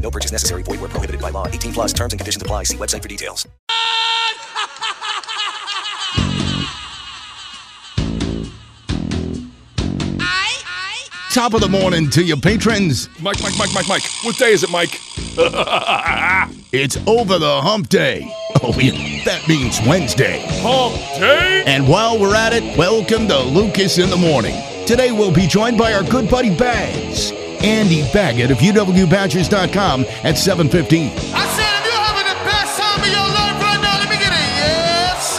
No purchase necessary. Void where prohibited by law. 18 plus terms and conditions apply. See website for details. Top of the morning to your patrons. Mike, Mike, Mike, Mike, Mike. What day is it, Mike? It's over the hump day. Oh, yeah, that means Wednesday. Hump day? And while we're at it, welcome to Lucas in the Morning. Today we'll be joined by our good buddy Bags, Andy Baggett of UWBadgers.com at 715. I said, if you're having the best time of your life right now, let me get it. Yes,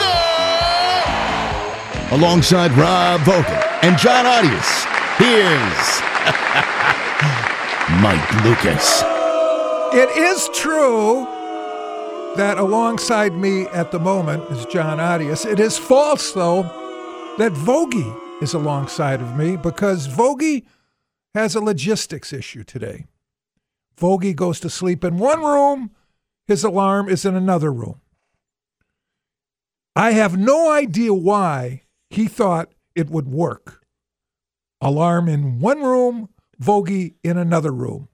sir. Alongside Rob Vogel and John Audius, here's Mike Lucas. It is true that alongside me at the moment is John Adius. It is false, though, that Vogie is alongside of me because Vogie has a logistics issue today. Vogie goes to sleep in one room, his alarm is in another room. I have no idea why he thought it would work. Alarm in one room, Vogie in another room.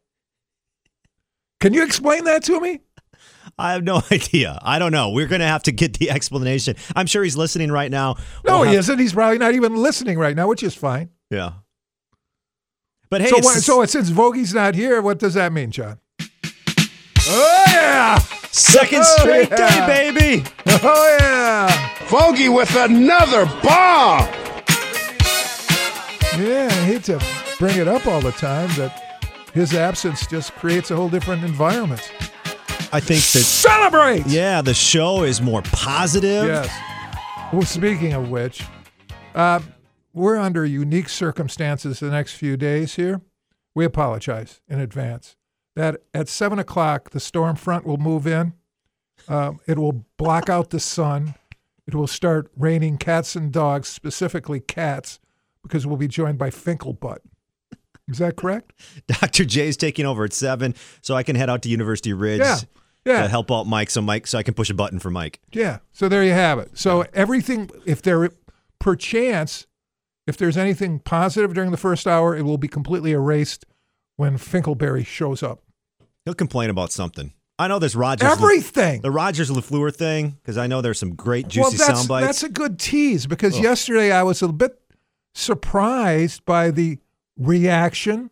Can you explain that to me? I have no idea. I don't know. We're going to have to get the explanation. I'm sure he's listening right now. No, We'll he have- isn't. He's probably not even listening right now, which is fine. Yeah. But hey, so, it's so since Vogie's not here, what does that mean, John? Oh yeah! second Oh, straight yeah. day, baby. Oh yeah! Vogie with another bomb. Yeah, I hate to bring it up all the time, but his absence just creates a whole different environment. I think that, Celebrate! yeah, the show is more positive. Yes. Well, speaking of which, uh, we're under unique circumstances the next few days here. We apologize in advance. That at seven o'clock, the storm front will move in. Um, it will block out the sun. It will start raining cats and dogs, specifically cats, because we'll be joined by Finkelbutt. Is that correct? Dr. J is taking over at 7, so I can head out to University Ridge Yeah. Yeah. to help out Mike so Mike so I can push a button for Mike. Yeah. So there you have it. So everything, if there, perchance, if there's anything positive during the first hour, it will be completely erased when Finkelberry shows up. He'll complain about something. I know there's Rodgers Everything. the Rodgers Lafleur thing because I know there's some great juicy well, that's, sound bites. that's a good tease because yesterday I was a bit surprised by the reaction,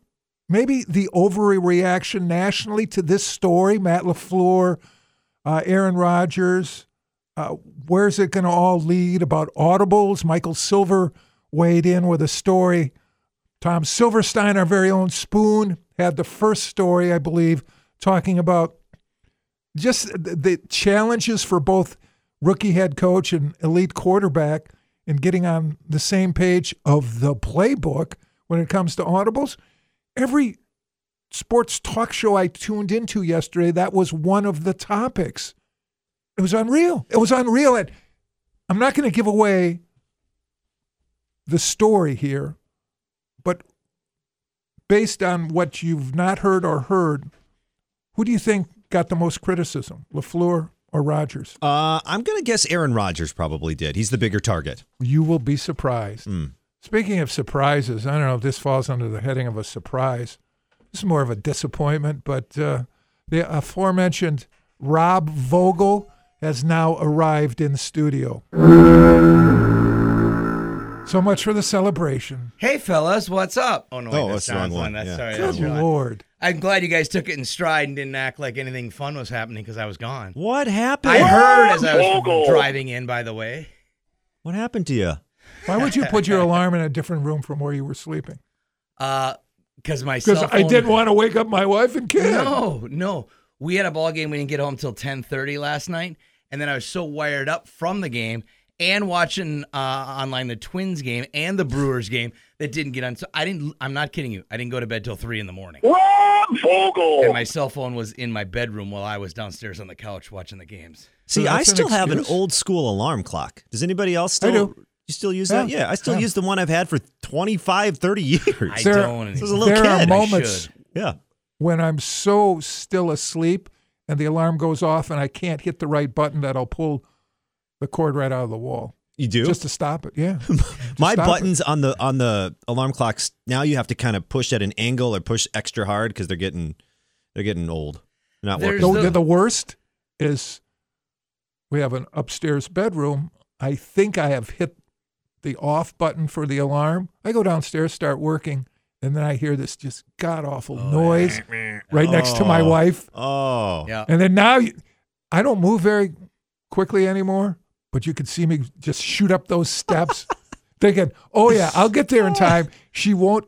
maybe the overreaction nationally to this story. Matt LaFleur, uh, Aaron Rodgers. Uh, where's it going to all lead about audibles? Michael Silver weighed in with a story. Tom Silverstein, our very own Spoon, had the first story, I believe, talking about just the challenges for both rookie head coach and elite quarterback in getting on the same page of the playbook when it comes to audibles. Every sports talk show I tuned into yesterday, that was one of the topics. It was unreal. It was unreal. And I'm not going to give away the story here, but based on what you've not heard or heard, who do you think got the most criticism, LaFleur or Rodgers? uh, I'm going to guess Aaron Rodgers probably did. He's the bigger target. You will be surprised. Hmm. Speaking of surprises, I don't know if this falls under the heading of a surprise. This is more of a disappointment, but uh, the aforementioned Rob Vogel has now arrived in studio. So much for the celebration. Hey fellas, what's up? Oh no, oh, wait, Oh, that's that's the wrong John's one, line. That's yeah. sorry. Good That's John. Lord. I'm glad you guys took it in stride and didn't act like anything fun was happening because I was gone. What happened? I heard as I was driving in. By the way, What happened to you? Why would you put your alarm in a different room from where you were sleeping? Uh, because my Because cell I phone- didn't want to wake up my wife and kid. No, no. We had a ball game. We didn't get home till 10:30 last night, and then I was so wired up from the game and watching uh, online the Twins game and the Brewers game that didn't get on. So I didn't. I'm not kidding you. I didn't go to bed till three in the morning. Bob Vogel. And my cell phone was in my bedroom while I was downstairs on the couch watching the games. See, So I still have an old school alarm clock. Does anybody else still? do. You still use Yeah. that? Yeah, I still Yeah. use the one I've had for 25, 30 years. I There- don't. This was a little there are kid. I moments yeah. when I'm so still asleep and the alarm goes off and I can't hit the right button that I'll pull the cord right out of the wall You do? just to stop it. Yeah. My stop it. buttons on the on the alarm clocks now you have to kind of push at an angle or push extra hard because they're getting they're getting old. They're not There's working. The, the- the worst is we have an upstairs bedroom. I think I have hit the off button for the alarm. I go downstairs, start working, and then I hear this just god awful oh, noise right next to my Oh. wife. Oh. Yeah. And then now you, I don't move very quickly anymore, but you could see me just shoot up those steps, thinking, oh, yeah, I'll get there in time. She won't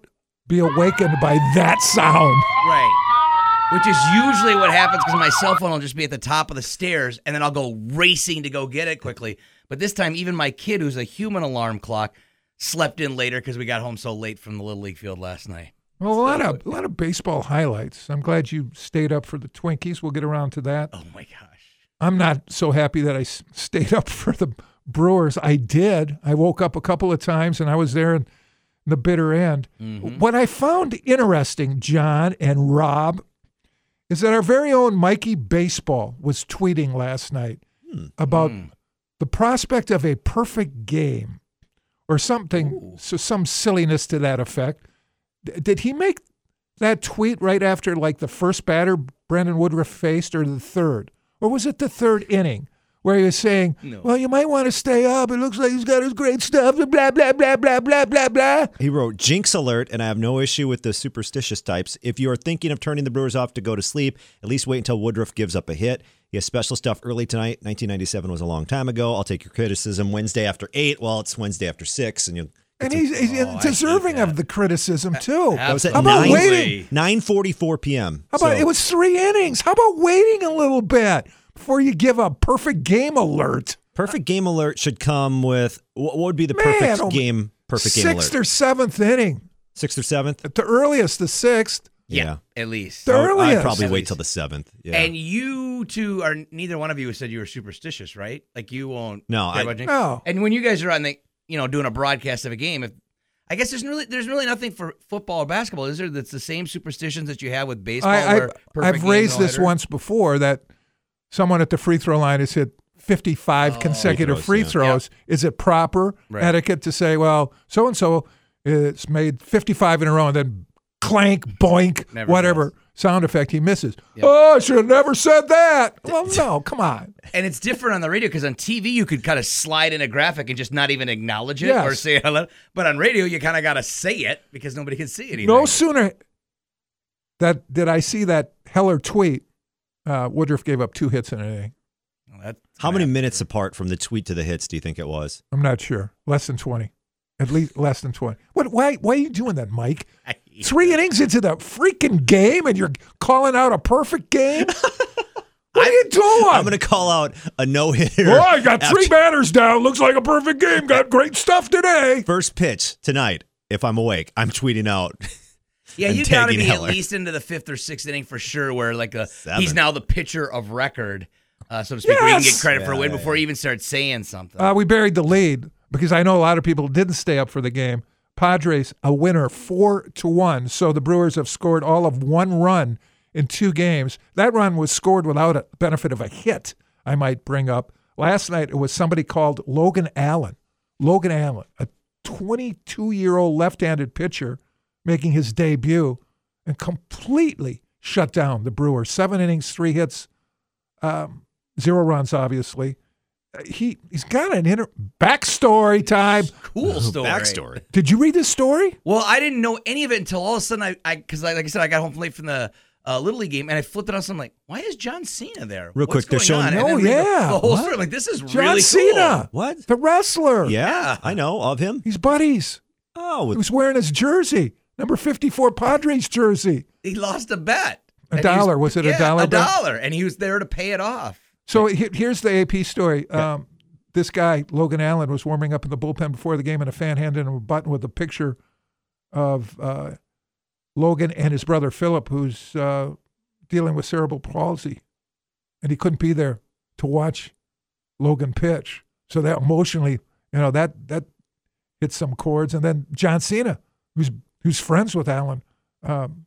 be awakened by that sound. Right. Which is usually what happens because my cell phone will just be at the top of the stairs and then I'll go racing to go get it quickly. But this time, even my kid, who's a human alarm clock, slept in later because we got home so late from the Little League field last night. Well, a lot of a lot of baseball highlights. I'm glad you stayed up for the Twinkies. We'll get around to that. Oh my gosh. I'm not so happy that I s- stayed up for the Brewers. I did. I woke up a couple of times and I was there in the bitter end. Mm-hmm. What I found interesting, John and Rob, is that our very own Mikey Baseball was tweeting last night hmm. about hmm. the prospect of a perfect game or something, so some silliness to that effect. D- did he make that tweet right after like the first batter Brandon Woodruff faced or the third? Or was it the third inning where he was saying, Well, you might want to stay up. It looks like he's got his great stuff, and blah, blah, blah, blah, blah, blah, blah. He wrote Jinx alert, and I have no issue with the superstitious types. If you are thinking of turning the Brewers off to go to sleep, at least wait until Woodruff gives up a hit. He has special stuff early tonight. 1997 was a long time ago. I'll take your criticism. Wednesday after eight. Well, it's Wednesday after six, and you'll. And he's, he's Oh, deserving of the criticism, too. That was at How about nine, waiting? 9:44 p.m. How about So- it was three innings? How about waiting a little bit before you give a perfect game alert? perfect game alert should come with what would be the Man, perfect oh, game? Perfect game Sixth alert. or seventh inning. Sixth or seventh. At the earliest, the sixth. Yeah. At least. The I would- I'd probably At wait least. till the seventh. Yeah. And you two are neither one of you said you were superstitious, right? Like you won't. No, care I- about jinx? No. And when you guys are on the, you know, doing a broadcast of a game, if I guess there's really there's really nothing for football or basketball, is there? That's the same superstitions that you have with baseball. I, where perfect I, I've raised this once before that someone at the free throw line has hit 55 consecutive Oh. Free free throws, throws. Is it proper Right. etiquette to say, well, so and so it's made 55 in a row and then clank, boink, Never whatever sound effect he misses? Oh, I should have never said that. Well, no, come on. And it's different on the radio because on TV you could kind of slide in a graphic and just not even acknowledge it Yes. or say hello. But on radio you kind of got to say it because nobody can see anything. No sooner that did I see that Heller tweet, uh, Woodruff gave up two hits in an inning. Well, How many minutes apart from the tweet to the hits do you think it was? I'm not sure. Less than 20. At least less than 20. What, why, why are you doing that, Mike? I hate Three innings into the freaking game and you're calling out a perfect game? what are you doing? I'm going to call out a no hitter. Oh, I got three batters down. Looks like a perfect game. Got great stuff today. First pitch tonight. If I'm awake, I'm tweeting out. Yeah, and you got to tagging be Heller. at least into the fifth or sixth inning for sure. Where like a, Seven. he's now the pitcher of record, uh, so to speak. Where you can get Yes! credit for a win Yeah, before he even starts saying something. Uh, we buried the lead because I know a lot of people didn't stay up for the game. Padres a winner four to one. So the Brewers have scored all of one run in two games. That run was scored without a benefit of a hit. I might bring up last night. It was somebody called Logan Allen. Logan Allen, a 22 year old left handed pitcher, making his debut and completely shut down the Brewers. Seven innings, three hits, um, zero runs, obviously. He he's got an inner backstory time. cool story. Backstory. Did you read this story? Well, I didn't know any of it until all of a sudden I, I, because like I said, I got home late from the uh, little league game and I flipped it on. So I'm like, why is John Cena there? Real What's quick, they're going showing- on? Oh, then the- yeah. the whole What? story. I'm like, this is John really Cena, cool. What? the wrestler. Yeah, Yeah. I know of him. He's buddies. Oh, He was wearing his jersey, number 54 Padres jersey. He lost a bet. A And dollar. Was it a dollar A bet? dollar, and he was there to pay it off. So he- here's the AP story. Um, this guy, Logan Allen, was warming up in the bullpen before the game, and a fan handed him a button with a picture of uh, Logan and his brother Philip, who's uh, dealing with cerebral palsy, and he couldn't be there to watch Logan pitch. So that emotionally, you know, that that hit some chords. And then John Cena, who's who's friends with Allen, um,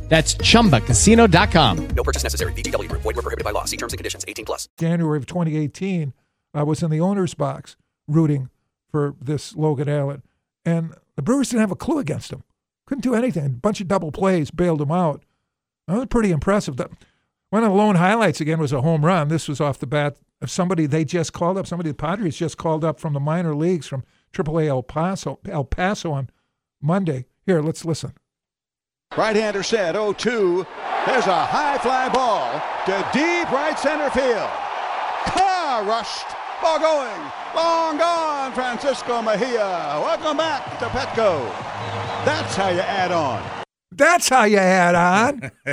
That's chumbacasino.com. No purchase necessary. VGW Group. Void were prohibited by law. See terms and conditions. 18 plus. January of 2018, I was in the owner's box rooting for this Logan Allen, and the Brewers didn't have a clue against him. Couldn't do anything. A bunch of double plays bailed him out. That was pretty impressive. The- One of the lone highlights again was a home run. This was off the bat of somebody they just called up. Somebody the Padres just called up from the minor leagues from AAA El Paso, El Paso on Monday. Here, let's listen. Right-hander set, 0-2. There's a high fly ball to deep right center field. Car rushed. Ball going. Long gone, Francisco Mejia. Welcome back to Petco. That's how you add on. That's how you add on.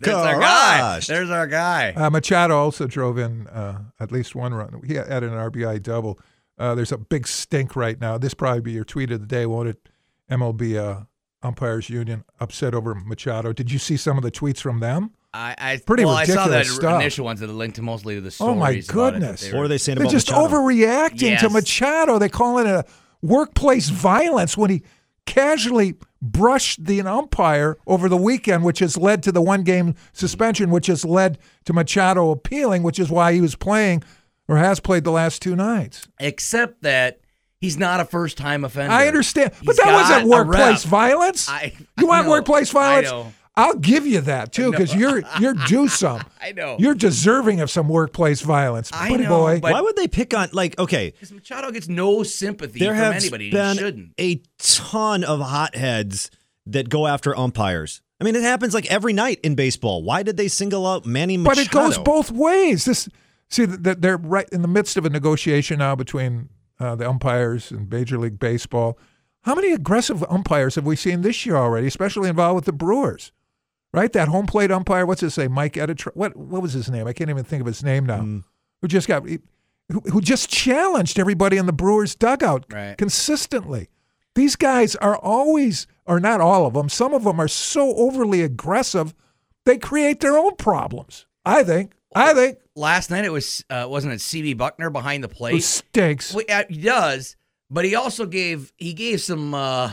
There's our guy. There's our guy. Uh, Machado also drove in uh, at least one run. He had an RBI double. Uh, there's a big stink right now. This probably be your tweet of the day, won't it? MLB uh, umpires union upset over Machado. Did you see some of the tweets from them? I, I Pretty well, I saw the ridiculous stuff. initial ones that are linked to mostly to the stories. Oh, my stories. about it, that goodness. they What were- are they saying They're about just Machado? overreacting to Machado. They call it a workplace violence when he casually brushed the umpire over the weekend, which has led to the one game suspension, which has led to Machado appealing, which is why he was playing or has played the last two nights. Except that he's not a first time offender. I understand, but He's that wasn't workplace violence. I- you want know. workplace violence? I know. I'll give you that too, because you're you're due some. I know. You're deserving of some workplace violence, I buddy know, boy. but- Why would they pick on like okay? Because Machado gets no sympathy There from have anybody. been he shouldn't. a ton of hotheads that go after umpires. I mean, it happens like every night in baseball. Why did they single out Manny Machado? But it goes both ways. This see that they're right in the midst of a negotiation now between uh, the umpires and Major League Baseball. How many aggressive umpires have we seen this year already, especially involved with the Brewers? Right, that home plate umpire. What's his name? Mike Editro. What what was his name? I can't even think of his name now. Mm. Who just got who, who just challenged everybody in the Brewers dugout Right. consistently. These guys are always, or not all of them. Some of them are so overly aggressive, they create their own problems. I think. I think. Last night it was uh, wasn't it CB Bucknor behind the plate? Who stinks. Well, yeah, he does, but he also gave he gave some uh,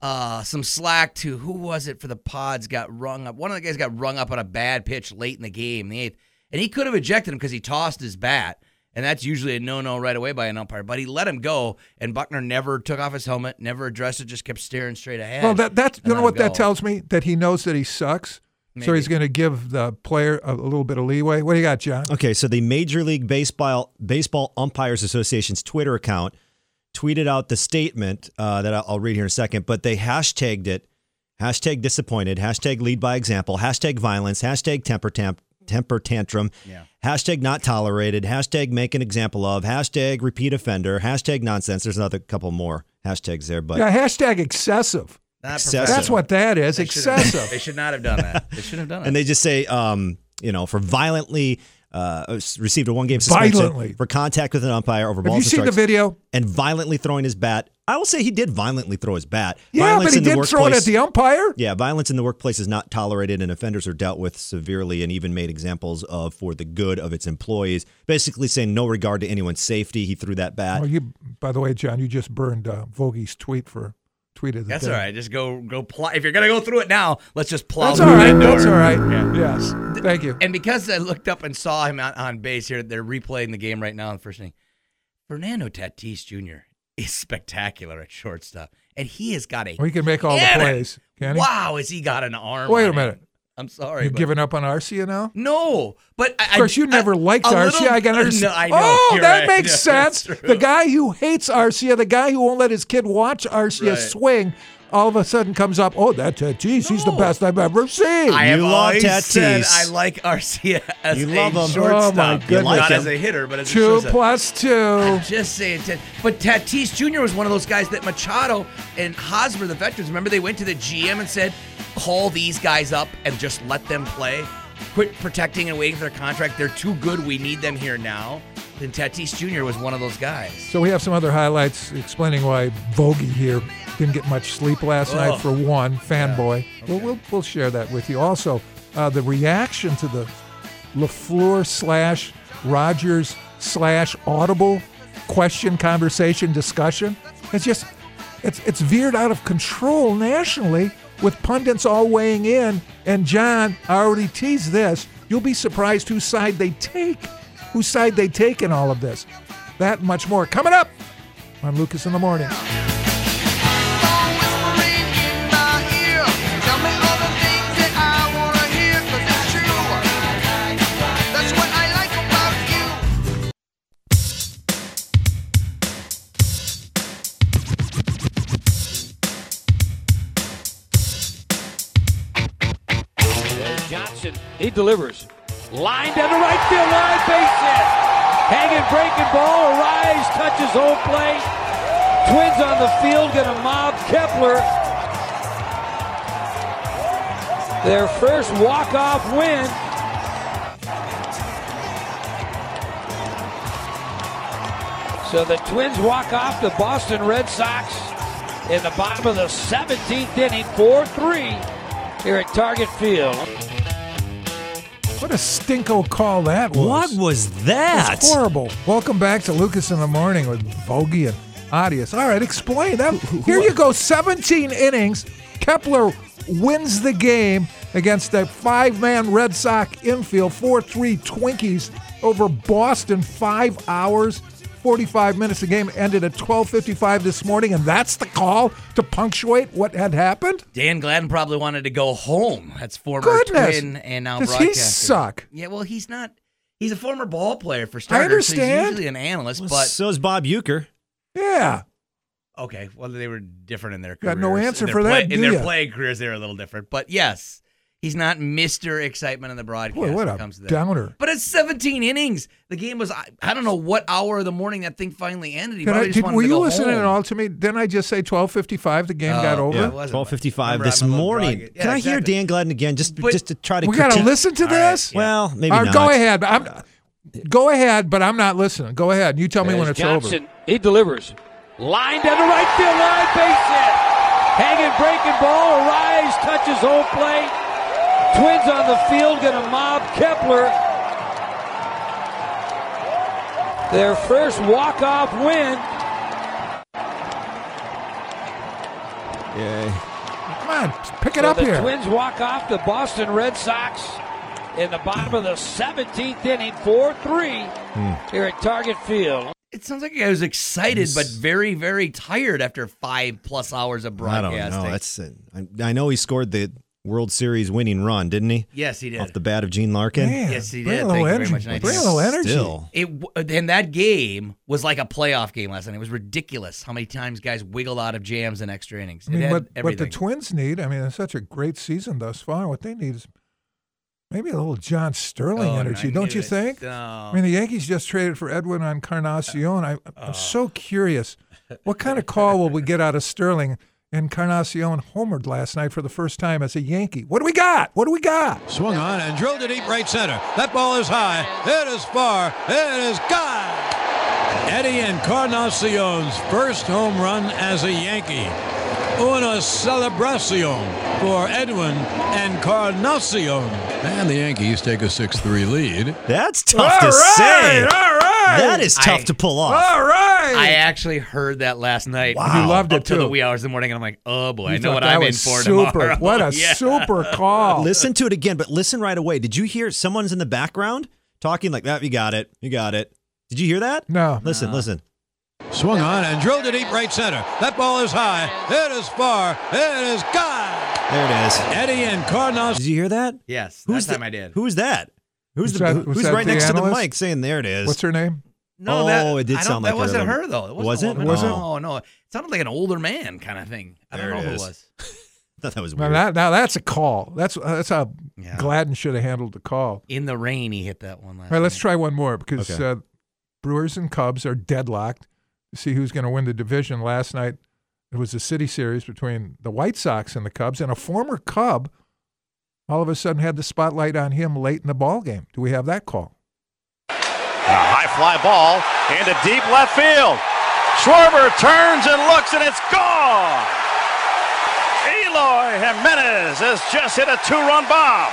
uh, some slack to who was it for the Pods got rung up. One of the guys got rung up on a bad pitch late in the game, the eighth, and he could have ejected him because he tossed his bat, and that's usually a no no right away by an umpire. But he let him go, and Bucknor never took off his helmet, never addressed it, just kept staring straight ahead. Well, that that's you know what that tells me that he knows that he sucks. So he's going to give the player a, a little bit of leeway. What do you got, John? Okay, so the Major League Baseball Baseball Umpires Association's Twitter account tweeted out the statement uh, that I'll I'll read here in a second, but they hashtagged it hashtag disappointed, hashtag lead by example, hashtag violence, hashtag temper tamp, temper tantrum, Yeah. hashtag not tolerated, hashtag make an example of, hashtag repeat offender, hashtag nonsense. There's another couple more hashtags there, but yeah, hashtag excessive. Not Excessive. That's what that is. They shouldn't- excessive. They should not have done that. They shouldn't have done it. and they just say, um, you know, for violently uh, received a one game suspension Violently. for contact with an umpire over Have you seen the video? and violently throwing his bat. I will say he did violently throw his bat. Yeah, violence but he in the didn't throw it at workplace- the umpire. Yeah, violence in the workplace is not tolerated, and offenders are dealt with severely and even made examples of for the good of its employees. Basically, saying no regard to anyone's safety. He threw that bat. Oh, you. By the way, John, you just burned uh, Vogie's tweet for tweet of That's all right. Just go go plow. If you're gonna go through it now, let's just plow That's all right. That's all right. Yeah. Yes. Thank you. And because I looked up and saw him on, on base here, they're replaying the game right now the first inning. Fernando Tatis Jr. is spectacular at shortstop, and he has got a. We can make all the plays. Can he? Wow, has he got an arm? Wait a minute. him. I'm sorry. You've but- given up on Arcia now? No, but I, Of course, you I- never liked Arcia. little- I can understand. No, I know. Oh, that right. makes Yeah, sense. The guy who hates Arcia, the guy who won't let his kid watch Arcia Right. swing, all of a sudden comes up, oh, that Tatis, he's the best I've ever seen. I have You love always said Tatis. I like Arcia as You a love him. shortstop. Oh, my goodness. Not You as like a hitter, but as a Two shortstop. plus two. I'm just saying, Tat- but Tatis Jr. was one of those guys that Machado and Hosmer, the veterans, remember they went to the GM and said, "Call these guys up and just let them play. Quit protecting and waiting for their contract. They're too good. We need them here now." Then Tatis Jr. was one of those guys. So we have some other highlights explaining why Vogie here didn't get much sleep last night. Oh. For one, fanboy. Well, we'll we'll share that with you. Also, uh, the reaction to the Lafleur slash Rodgers slash Audible question, conversation, discussion. It's just it's it's veered out of control nationally with pundits all weighing in. And John, I already teased this. You'll be surprised whose side they take, whose side they take in all of this. That much more coming up on Lucas in the Morning. He delivers. Line down the right field line, base hit. Hanging, breaking ball. Arraez, touches home plate. Twins on the field, gonna mob Kepler. Their first walk-off win. So the Twins walk off the Boston Red Sox in the bottom of the 17th inning, 4-3 here at Target Field. What a stinko call that was. What was that? It's horrible. Welcome back to Lucas in the Morning with Vogie and Audius. All right, explain that. Here you go, 17 innings. Kepler wins the game against a five-man Red Sox infield, 4-3 Twinkies over Boston, five hours, 45 minutes. The game ended at 12:55 this morning, and that's the call to punctuate what had happened. Dan Gladden probably wanted to go home. That's former Goodness. Twin and now Does he suck? Yeah, well, he's not. He's a former ball player for starters. So understand. he's usually an analyst, Well, but so is Bob Uecker. Yeah. okay. Well, they were different in their careers. Got no answer In their for that, play- do in their ya? playing careers, they were a little different. But yes, he's not Mister Excitement in the broadcast. Boy, what when it a comes to that. downer. But it's 17 innings. The game was. I, I don't know what hour of the morning that thing finally ended. He I, just did, were to you go listening home. at all to me? Didn't I just say 12:55 the game Oh, got over? yeah. Twelve fifty-five Remember, this I'm a little morning. Yeah, Can I hear. Dan Gladden again, just But- just to try to? we got to listen to All right, this. yeah. Well, maybe All right, not. go ahead. I'm, go ahead, but I'm not listening. Go ahead. You tell me when it's Johnson. over. He delivers. Line down the right field line, base hit. Hanging, breaking ball. Arraez, touches home plate. Twins on the field, gonna mob Kepler. Their first walk-off win. Yeah. Come on, pick it So up the here. Twins walk off the Boston Red Sox in the bottom of the 17th inning, 4-3 Hmm. here at Target Field. It sounds like I was excited, but very, very tired after five plus hours of broadcasting. I don't know. That's uh, I, I know he scored the World Series winning run, didn't he? yes, he did. Off the bat of Gene Larkin. Man, Yes, he did. a little Thank you very energy. much, Night Bring a Night. little energy. Still. It and that game was like a playoff game last night. It was ridiculous how many times guys wiggled out of jams in extra innings. I mean, what, what the. Twins need, I mean, it's such a great season thus far. What they need is maybe a little John Sterling Oh, energy, I don't you it. think? No. I mean, the Yankees just traded for Edwin Encarnacion. I, Oh. I'm so curious. What kind of call will we get out of Sterling? Encarnacion homered last night for the first time as a Yankee. What do we got? What do we got? Swung on and drilled to deep right center. That ball is high. It is far. It is gone. Eddie Encarnacion's first home run as a Yankee. Una celebración for Edwin Encarnacion. And the Yankees take a 6-3 lead. That's tough All to right, say. all right. That is tough I- to pull off. All right. I actually heard that last night. Wow. You loved up it to the too. wee hours of the morning, and I'm like, oh boy, You I know what I'm in was for super. tomorrow. What a Yeah. super call. Listen to it again, but listen right away. Did you hear someone's in the background talking like that? You got it. You got it. Did you hear that? No. Listen, listen. Swung on and drilled to deep right center. That ball is high. It is far. It is gone. There it is. Eddie Encarnacion. Did you hear that? Yes, Who's that the- time I did. Who's that? Who's the that- who's that right the next to the mic saying there it is? What's her name? No, oh, that, it did sound like that wasn't her, her though. It wasn't. Was a it? woman. Was it? No, no. It sounded like an older man kind of thing. I don't know it who it was. Thought that was Now, weird. that, now that's a call. That's that's how Yeah. Gladden should have handled the call. In the rain, he hit that one last. All right, let's try one more because Okay. uh, Brewers and Cubs are deadlocked to see who's going to win the division. Last night, it was a city series between the White Sox and the Cubs, and a former Cub all of a sudden had the spotlight on him late in the ball game. Do we have that call? A high fly ball into deep left field. Schwarber turns and looks, and it's gone. Eloy Jimenez has just hit a two-run bomb.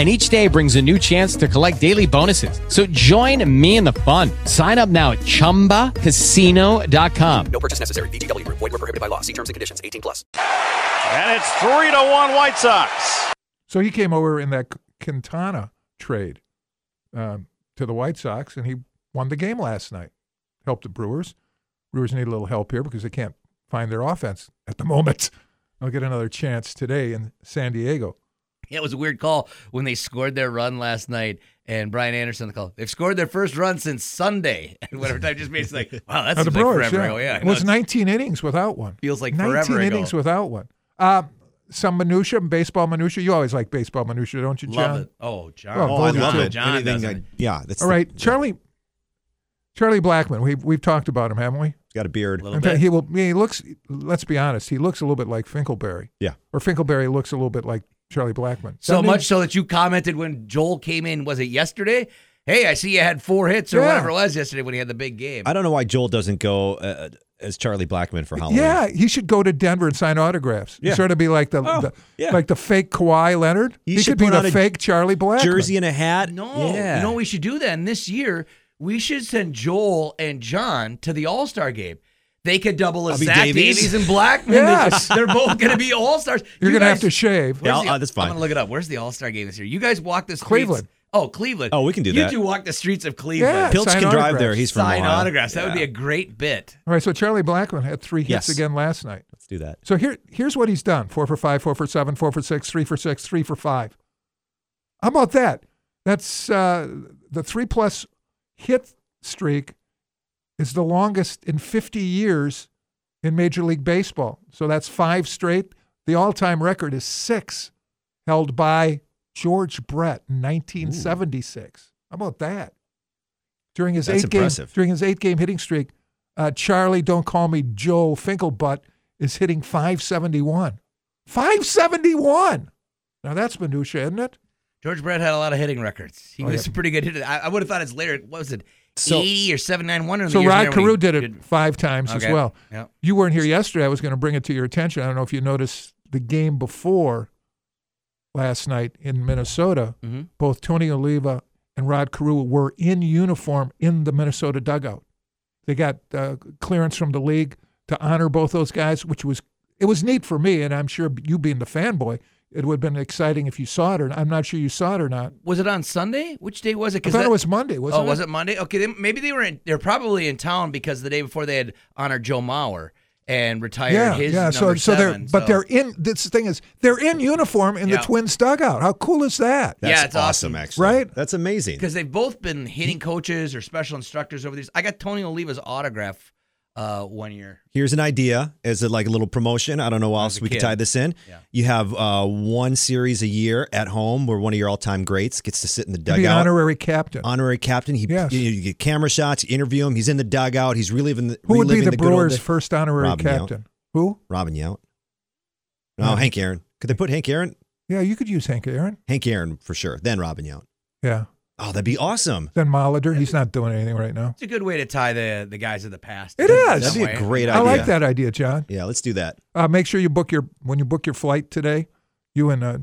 And each day brings a new chance to collect daily bonuses. So join me in the fun. Sign up now at chumbacasino.com. No purchase necessary. VGW Group. Void were prohibited by law. See terms and conditions. 18 plus. And it's three to one White Sox. So he came over in that Quintana trade um, to the White Sox, and he won the game last night. Helped the Brewers. Brewers need a little help here because they can't find their offense at the moment. They'll get another chance today in San Diego. Yeah, it was a weird call when they scored their run last night, and Brian Anderson the call. They've scored their first run since Sunday. And whatever time just made it's like, wow, that's Uh, seems like forever yeah. ago. Yeah, it was 19 innings without one. Feels like 19 forever ago. innings without one. Uh, some minutia, baseball minutia. You always like baseball minutia, don't you, John? Love it. Oh, John. Oh, oh, I love too. it. John Anything doesn't. I- yeah, that's All the- right, Charlie. Charlie Blackmon. We've we've talked about him, haven't we? He's got a beard. A little In fact, bit. he will. He looks. Let's be honest. He looks a little bit like Finkelberry. Yeah. Or Finkelberry looks a little bit like Charlie Blackmon. So Doesn't he? much so that you commented when Joel came in, was it yesterday? Hey, I see you had four hits or Yeah. whatever it was yesterday when he had the big game. I don't know why Joel doesn't go uh, as Charlie Blackmon for Halloween. Yeah, he should go to Denver and sign autographs. Yeah. Sort of be like the, Oh, the yeah. like the fake Kawhi Leonard. He He, should could be put on the a fake Charlie Blackmon. Jersey and a hat. No, Yeah. you know what we should do then this year? We should send Joel and John to the All Star game. They could double as I'll be Zach Davies. Davies, and Blackmon. Yes. They, are both going to be All Stars. You're gonna have to shave. Yeah, I'll- uh, that's fine. I'm going to look it up. Where's the All Star game this year? You guys walk the streets. Cleveland. Oh, Cleveland. Oh, we can do you that. You two walk the streets of Cleveland. Yeah, Pilch sign can drive there. He's from Sign Ohio. autographs. That would be a great bit. All right, so Charlie Blackmon had three hits Yes. again last night. Let's do that. So here, here's what he's done: four for five, four for seven, four for six, three for six, three for five. How about that? That's uh, the three plus hit streak is the longest in 50 years in Major League Baseball. So that's five straight. The all-time record is six, held by George Brett in 1976. How about that? During his That's eight game during his eight game hitting streak, uh, Charlie, don't call me Joe Finkelbutt, is hitting 571. 571. Now that's minutia, isn't it? George Brett had a lot of hitting records. He Oh, was yeah. a pretty good hitter. I, I would have thought his later, what was it, So- 80 or 791? So Rod Carew did it five times as well. Yeah. You weren't here yesterday. I was going to bring it to your attention. I don't know if you noticed the game before last night in Minnesota. Mhm. Both Tony Oliva and Rod Carew were in uniform in the Minnesota dugout. They got uh, clearance from the league to honor both those guys, which was it was neat for me, and I'm sure you being the fanboy, it would have been exciting if you saw it. Or not. I'm not sure you saw it or not. Was it on Sunday? Which day was it? I 'Cause thought that- it was Monday. Wasn't oh, it? was it Monday? Okay, they, maybe they were in. They're probably in town because the day before they had honored Joe Mauer and retired yeah, his yeah. So, number so they're, seven, but they're in. This thing is, they're in uniform in Yeah. the Twins dugout. How cool is that? That's Yeah, it's awesome, awesome. actually. Right? That's amazing. because they've both been hitting coaches or special instructors over these. I got Tony Oliva's autograph uh, one year. Here's an idea as a, like a little promotion. I don't know how else a we could tie this in. Yeah. You have uh, one series a year at home where one of your all-time greats gets to sit in the To be dugout. honorary captain. Honorary captain. He Yes. you, you get camera shots. You interview him. He's in the dugout. He's reliving the Who would be reliving the good Brewers' first honorary Robin Yount. captain? Who? Robin Yount. No, Yeah. Hank Aaron. Could they put Hank Aaron? Yeah, you could use Hank Aaron. Hank Aaron for sure. Then Robin Yount. Yeah. Oh, that'd be awesome. Then Molitor. He's not doing anything right now. It's a good way to tie the the guys of the past. It in is. some That'd be a great idea. I like that idea, John. Yeah, let's do that. Uh, make sure you book your when you book your flight today. You and uh,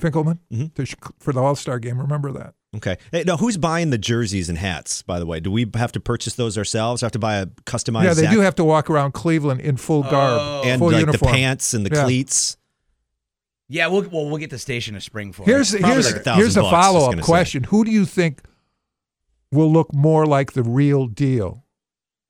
Finkelman Mhm. to for the All Star game. Remember that. Okay. Hey, now who's buying the jerseys and hats? By the way, do we have to purchase those ourselves? Have to buy a customized? yeah, they Zach- do have to walk around Cleveland in full garb, Oh. and full like uniform. the pants and the Yeah. cleats. Yeah, we'll well we'll get the station a spring for Here's it. here's like a here's a bucks, I was follow up gonna say. question. Who do you think will look more like the real deal?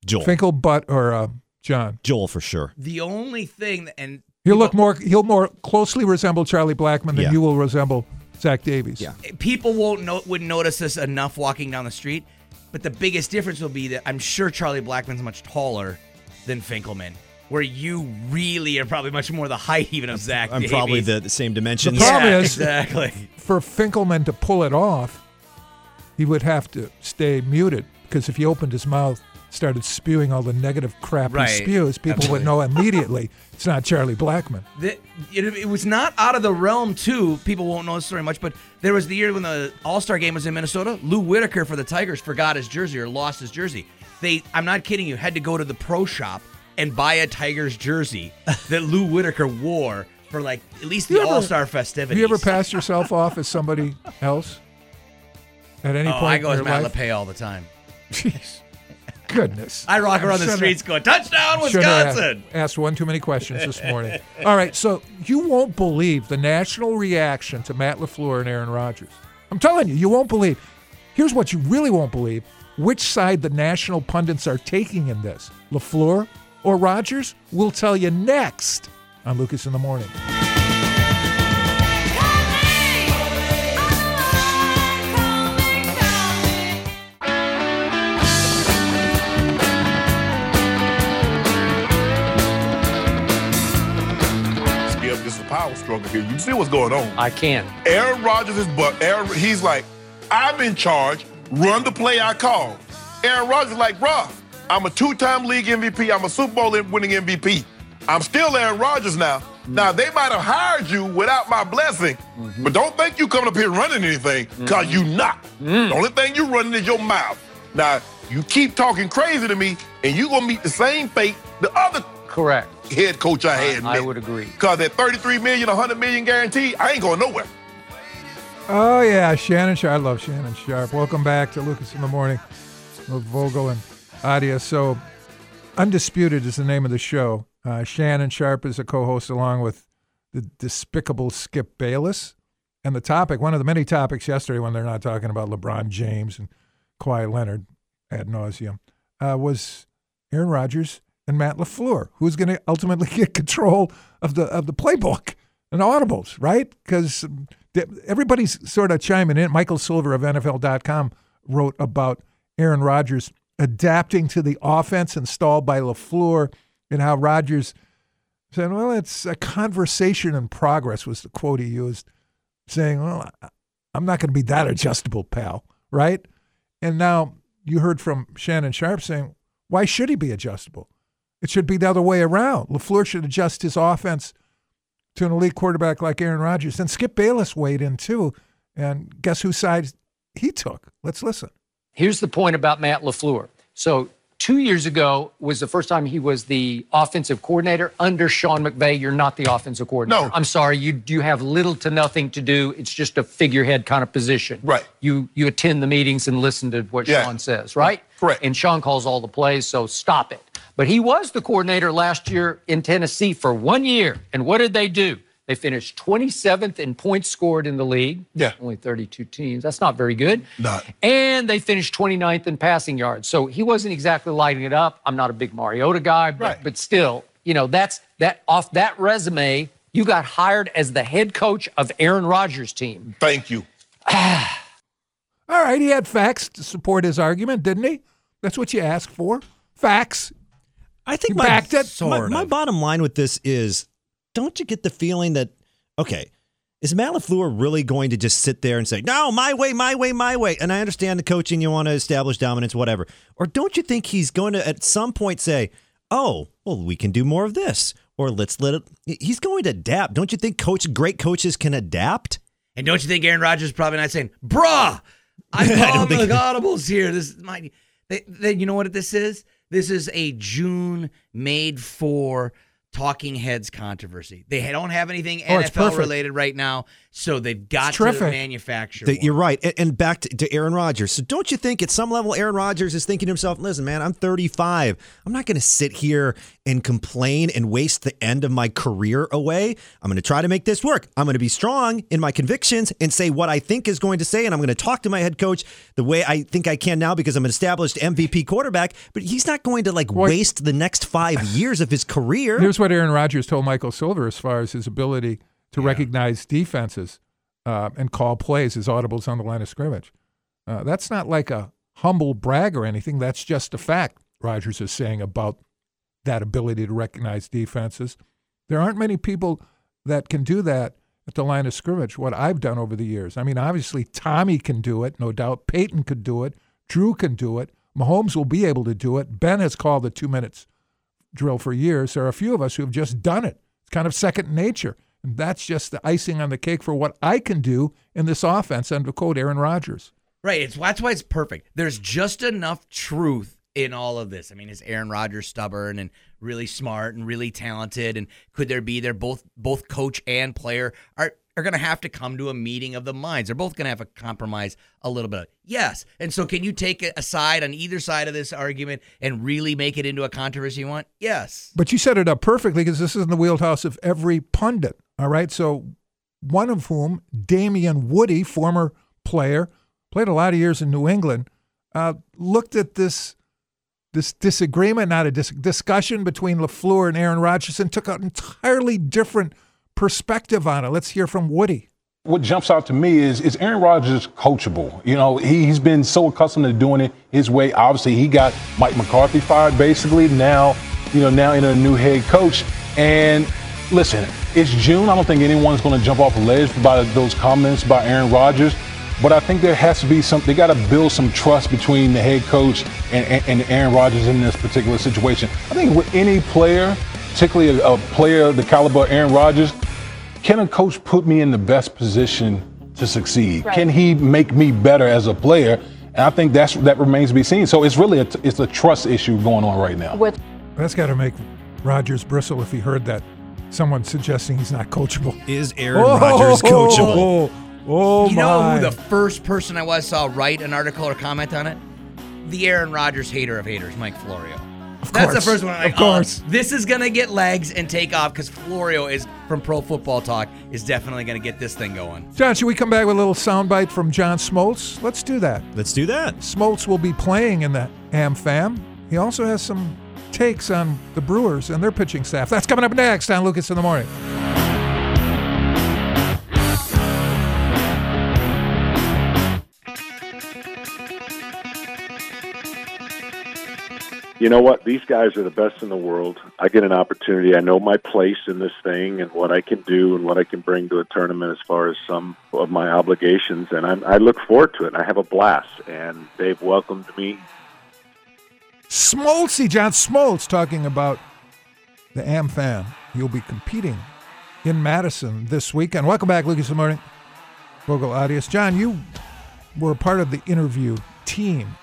Joel. Finkel, Butt, or uh, John? Joel for sure. the only thing, and He'll look more. He'll more closely resemble Charlie Blackmon than Yeah. you will resemble Zach Davies. Yeah. people won't know wouldn't notice this enough walking down the street. But the biggest difference will be that I'm sure Charlie Blackmon's much taller than Finkelman, where you really are probably much more the height even of Zach. I'm Davies. the, the, the same The dimensions. problem Yeah, is exactly. for Finkelman to pull it off, he would have to stay muted because if he opened his mouth, started spewing all the negative crap Right. he spews, people would know immediately it's not Charlie Blackmon. The, it, it was not out of the realm too. People won't know this story much, but there was the year when the All Star game was in Minnesota. Lou Whitaker for the Tigers forgot his jersey or lost his jersey. They, I'm not kidding you, had to go to the pro shop and buy a Tigers jersey that Lou Whitaker wore for like at least the All Star Have festivities. you ever passed yourself off as somebody else at any Oh, point I go in as Matt life? LePay all the time. Jeez. Goodness. I rock around the streets going touchdown, Wisconsin. Asked one too many questions this morning. All right, so you won't believe the national reaction to Matt LaFleur and Aaron Rodgers. I'm telling you, you won't believe. Here's what you really won't believe: which side the national pundits are taking in this, LaFleur or Rodgers. We'll tell you next on Lucas in the Morning. Skip, this is a power struggle here. You see what's going on? I can. Aaron Rodgers is but Aaron, he's like, I'm in charge. Run the play I call. Aaron Rodgers is like, bruh, I'm a two-time league MVP. I'm a Super Bowl winning MVP. I'm still Aaron Rodgers now. Now they might have hired you without my blessing, mm-hmm. but don't think you coming up here running anything, cause you mm-hmm. not. Mm. The only thing you running is your mouth. Now you keep talking crazy to me, and you gonna meet the same fate the other Correct. head coach I had. I met. would agree. Cause at 33 million, 100 million guaranteed, I ain't going nowhere. Oh yeah, Shannon Sharpe. I love Shannon Sharpe. Welcome back to Lucas in the Morning with Vogel and Adia. So, Undisputed is the name of the show. Uh, Shannon Sharpe is a co-host along with the despicable Skip Bayless. And the topic, one of the many topics yesterday, when they're not talking about LeBron James and Kawhi Leonard ad nauseum, uh, was Aaron Rodgers and Matt Lafleur, who's going to ultimately get control of the of the playbook and audibles, right? Because everybody's sort of chiming in. Michael Silver of NFL.com wrote about Aaron Rodgers adapting to the offense installed by Lafleur and how Rodgers said, "Well, it's a conversation in progress," was the quote he used, saying, "Well, I'm not going to be that adjustable, pal." Right? And now you heard from Shannon Sharpe saying, "Why should he be adjustable? It should be the other way around. Lafleur should adjust his offense." to an elite quarterback like Aaron Rodgers. And Skip Bayless weighed in too. And guess whose side he took? Let's listen. Here's the point about Matt LaFleur. So, two years ago was the first time he was the offensive coordinator under Sean McVay. You're not the offensive coordinator. No. I'm sorry. You you have little to nothing to do. It's just a figurehead kind of position. Right. You you attend the meetings and listen to what Yeah. Sean says, right? Correct. And Sean calls all the plays, so stop it. But he was the coordinator last year in Tennessee for one year. And what did they do? They finished 27th in points scored in the league. Yeah. Only 32 teams. That's not very good. Not. And they finished 29th in passing yards. So he wasn't exactly lighting it up. I'm not a big Mariota guy, but, Right. but still, you know, that's that off that resume, you got hired as the head coach of Aaron Rodgers' team. Thank you. All right, he had facts to support his argument, didn't he? That's what you ask for. Facts. I think You my, backed it? my, Sort my of. bottom line with this is don't you get the feeling that, okay, is Matt LaFleur really going to just sit there and say, no, my way, my way, my way? And I understand the coaching, you want to establish dominance, whatever. Or don't you think he's going to at some point say, oh, well, we can do more of this? Or let's let it, he's going to adapt. Don't you think coach, great coaches can adapt? And don't you think Aaron Rodgers is probably not saying, "Bruh, I I don't called the audibles here. This is my." They, they, you know what this is? This is a June made for talking heads controversy. They don't have anything Oh, it's NFL related right now, so they've got It's to terrific. manufacture. That you're right. And, and back to, to Aaron Rodgers. So don't you think at some level Aaron Rodgers is thinking to himself, listen, man, I'm 35. I'm not going to sit here and complain and waste the end of my career away. I'm going to try to make this work. I'm going to be strong in my convictions and say what I think is going to say. And I'm going to talk to my head coach the way I think I can now because I'm an established MVP quarterback. But he's not going to like waste the next five years of his career. Here's what Aaron Rodgers told Michael Silver as far as his ability to recognize defenses uh, and call plays, his audibles on the line of scrimmage. Uh, that's not like a humble brag or anything. That's just a fact, Rodgers is saying about that ability to recognize defenses. There aren't many people that can do that at the line of scrimmage, what I've done over the years. I mean, obviously, Tommy can do it, no doubt. Peyton could do it. Drew can do it. Mahomes will be able to do it. Ben has called the two minutes drill for years. There are a few of us who have just done it. It's kind of second nature. And that's just the icing on the cake for what I can do in this offense, to quote Aaron Rodgers. Right. It's that's why it's perfect. There's just enough truth in all of this. I mean, is Aaron Rodgers stubborn and really smart and really talented? And could there be they're both both coach and player are are going to have to come to a meeting of the minds. They're both going to have to compromise a little bit. Yes. And so, can you take a side on either side of this argument and really make it into a controversy you want? Yes. But you set it up perfectly because this is in the wheelhouse of every pundit. All right. So, one of whom, Damien Woody, former player, played a lot of years in New England, uh, looked at this this disagreement, not a dis- discussion between LaFleur and Aaron Rodgers, and took an entirely different perspective on it. Let's hear from Woody. What jumps out to me is is Aaron Rodgers coachable? You know, he, he's been so accustomed to doing it his way. Obviously, he got Mike McCarthy fired basically. Now, you know, now in a new head coach. And listen, it's June. I don't think anyone's going to jump off a ledge by those comments by Aaron Rodgers. But I think there has to be some. They got to build some trust between the head coach and, and, and Aaron Rodgers in this particular situation. I think with any player, particularly a, a player the caliber of Aaron Rodgers, can a coach put me in the best position to succeed? Right. Can he make me better as a player? And I think that's that remains to be seen. So it's really a, it's a trust issue going on right now. With That's got to make Rodgers bristle if he heard that. Someone suggesting he's not coachable. Is Aaron Rodgers coachable? Oh, oh you know my. who the first person I was saw write an article or comment on it? The Aaron Rodgers hater of haters, Mike Florio. That's the first one. I'm like, Of course. oh, this is gonna get legs and take off because Florio is from Pro Football Talk is definitely gonna get this thing going. John, should we come back with a little soundbite from John Smoltz? Let's do that. Let's do that. Smoltz will be playing in the Am Fam. He also has some takes on the Brewers and their pitching staff. That's coming up next on Lucas in the Morning. You know what? These guys are the best in the world. I get an opportunity. I know my place in this thing and what I can do and what I can bring to a tournament as far as some of my obligations. And I'm, I look forward to it. I have a blast. And they've welcomed me. Smoltzy, John Smoltz, talking about the Am Fam. He'll be competing in Madison this weekend. Welcome back, Lucas the Morning. Vogel Audius. John, you were part of the interview team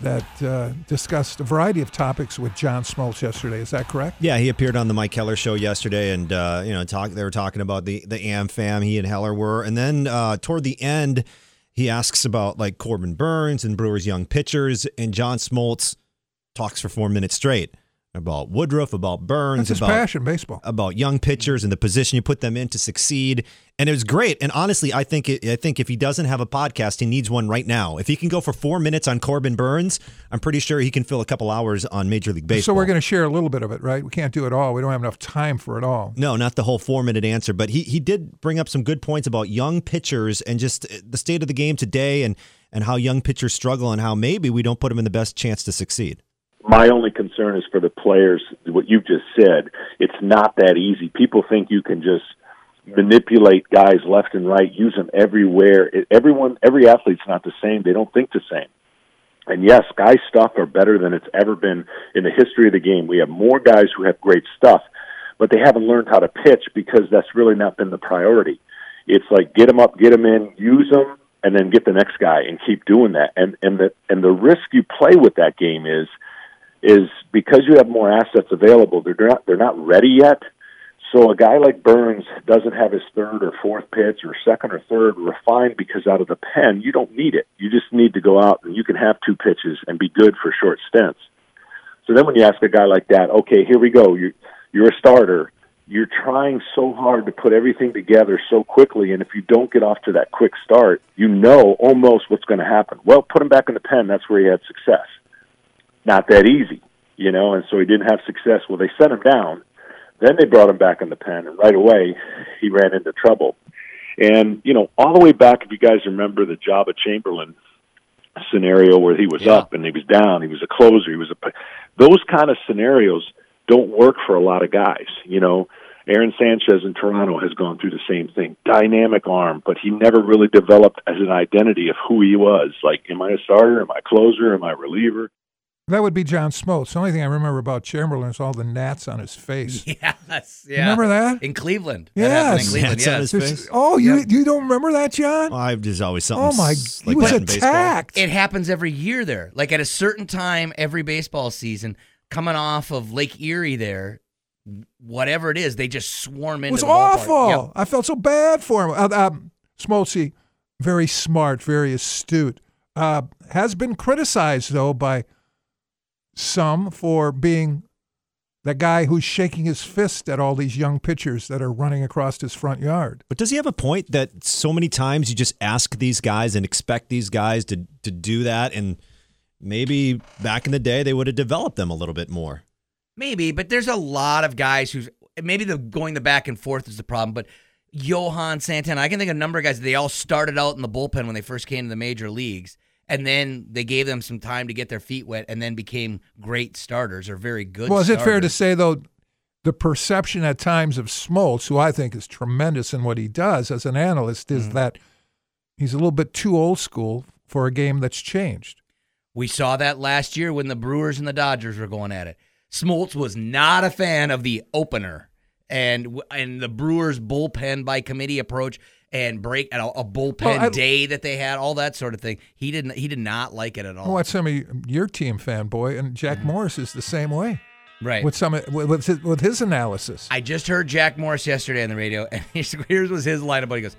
that uh, discussed a variety of topics with John Smoltz yesterday. Is that correct? Yeah, he appeared on the Mike Heller show yesterday, and uh, you know, talk. They were talking about the the Am fam. He and Heller were, and then uh, toward the end, he asks about like Corbin Burnes and Brewers' young pitchers, and John Smoltz talks for four minutes straight about Woodruff, about Burnes, about passion, baseball. about young pitchers and the position you put them in to succeed. And it was great. And honestly, I think it, I think if he doesn't have a podcast, he needs one right now. If he can go for four minutes on Corbin Burnes, I'm pretty sure he can fill a couple hours on Major League Baseball. So we're going to share a little bit of it, right? We can't do it all. We don't have enough time for it all. No, not the whole four minute answer, but he he did bring up some good points about young pitchers and just uh, the state of the game today and and how young pitchers struggle and how maybe we don't put them in the best chance to succeed. My only concern is for the players, what you've just said. It's not that easy. People think you can just manipulate guys left and right, use them everywhere. It, everyone, every athlete's not the same. They don't think the same. And yes, guys' stuff are better than it's ever been in the history of the game. We have more guys who have great stuff, but they haven't learned how to pitch because that's really not been the priority. It's like get them up, get them in, use them, and then get the next guy and keep doing that. And and the and the risk you play with that game is is because you have more assets available. They're not they're not ready yet. So a guy like Burnes doesn't have his third or fourth pitch or second or third refined because out of the pen you don't need it. You just need to go out and you can have two pitches and be good for short stints. So then when you ask a guy like that, okay, here we go. You're you're a starter. You're trying so hard to put everything together so quickly, and if you don't get off to that quick start, you know almost what's going to happen. Well, put him back in the pen. That's where he had success. Not that easy, you know, and so he didn't have success. Well, they sent him down. Then they brought him back in the pen, and right away he ran into trouble. And you know, all the way back, if you guys remember the Joba Chamberlain scenario where he was Yeah. up and he was down, he was a closer, he was a those kind of scenarios don't work for a lot of guys. You know, Aaron Sanchez in Toronto has gone through the same thing. Dynamic arm, but he never really developed as an identity of who he was. Like, am I a starter? Am I a closer? Am I a reliever? That would be John Smoltz. The only thing I remember about Chamberlain is all the gnats on his face. Yes, yeah. Remember that? in Cleveland? That happened in Yes. Cleveland. Gnats on yes. his There's- face? Oh, you you don't remember that, John? Well, I've just always something. Oh my! s- he was that baseball. attacked. It happens every year there. Like at a certain time every baseball season, coming off of Lake Erie there, whatever it is, they just swarm It was the awful. Yep. I felt so bad for him. Uh, um, Smoltzy, very smart, very astute. Uh, has been criticized though by some for being the guy who's shaking his fist at all these young pitchers that are running across his front yard. But does he have a point that so many times you just ask these guys and expect these guys to to do that, and maybe back in the day they would have developed them a little bit more. Maybe, but there's a lot of guys who's maybe the going the back and forth is the problem, but Johan Santana, I can think of a number of guys. They all started out in the bullpen when they first came to the major leagues, and then they gave them some time to get their feet wet, and then became great starters or very good. well, is it fair to say though, the perception at times of Smoltz, who I think is tremendous in what he does as an analyst, Mm-hmm. is that he's a little bit too old school for a game that's changed. We saw that last year when the Brewers and the Dodgers were going at it. Smoltz was not a fan of the opener and and the Brewers bullpen by committee approach and break and a, a bullpen Well, I- day that they had, all that sort of thing. He didn't he did not like it at I all. watch some of your team fanboy, and Jack Morris is the same way. Mm-hmm. Right. With some with with his, with his analysis. I just heard Jack Morris yesterday on the radio, and here's, here's was his line about. it. He goes,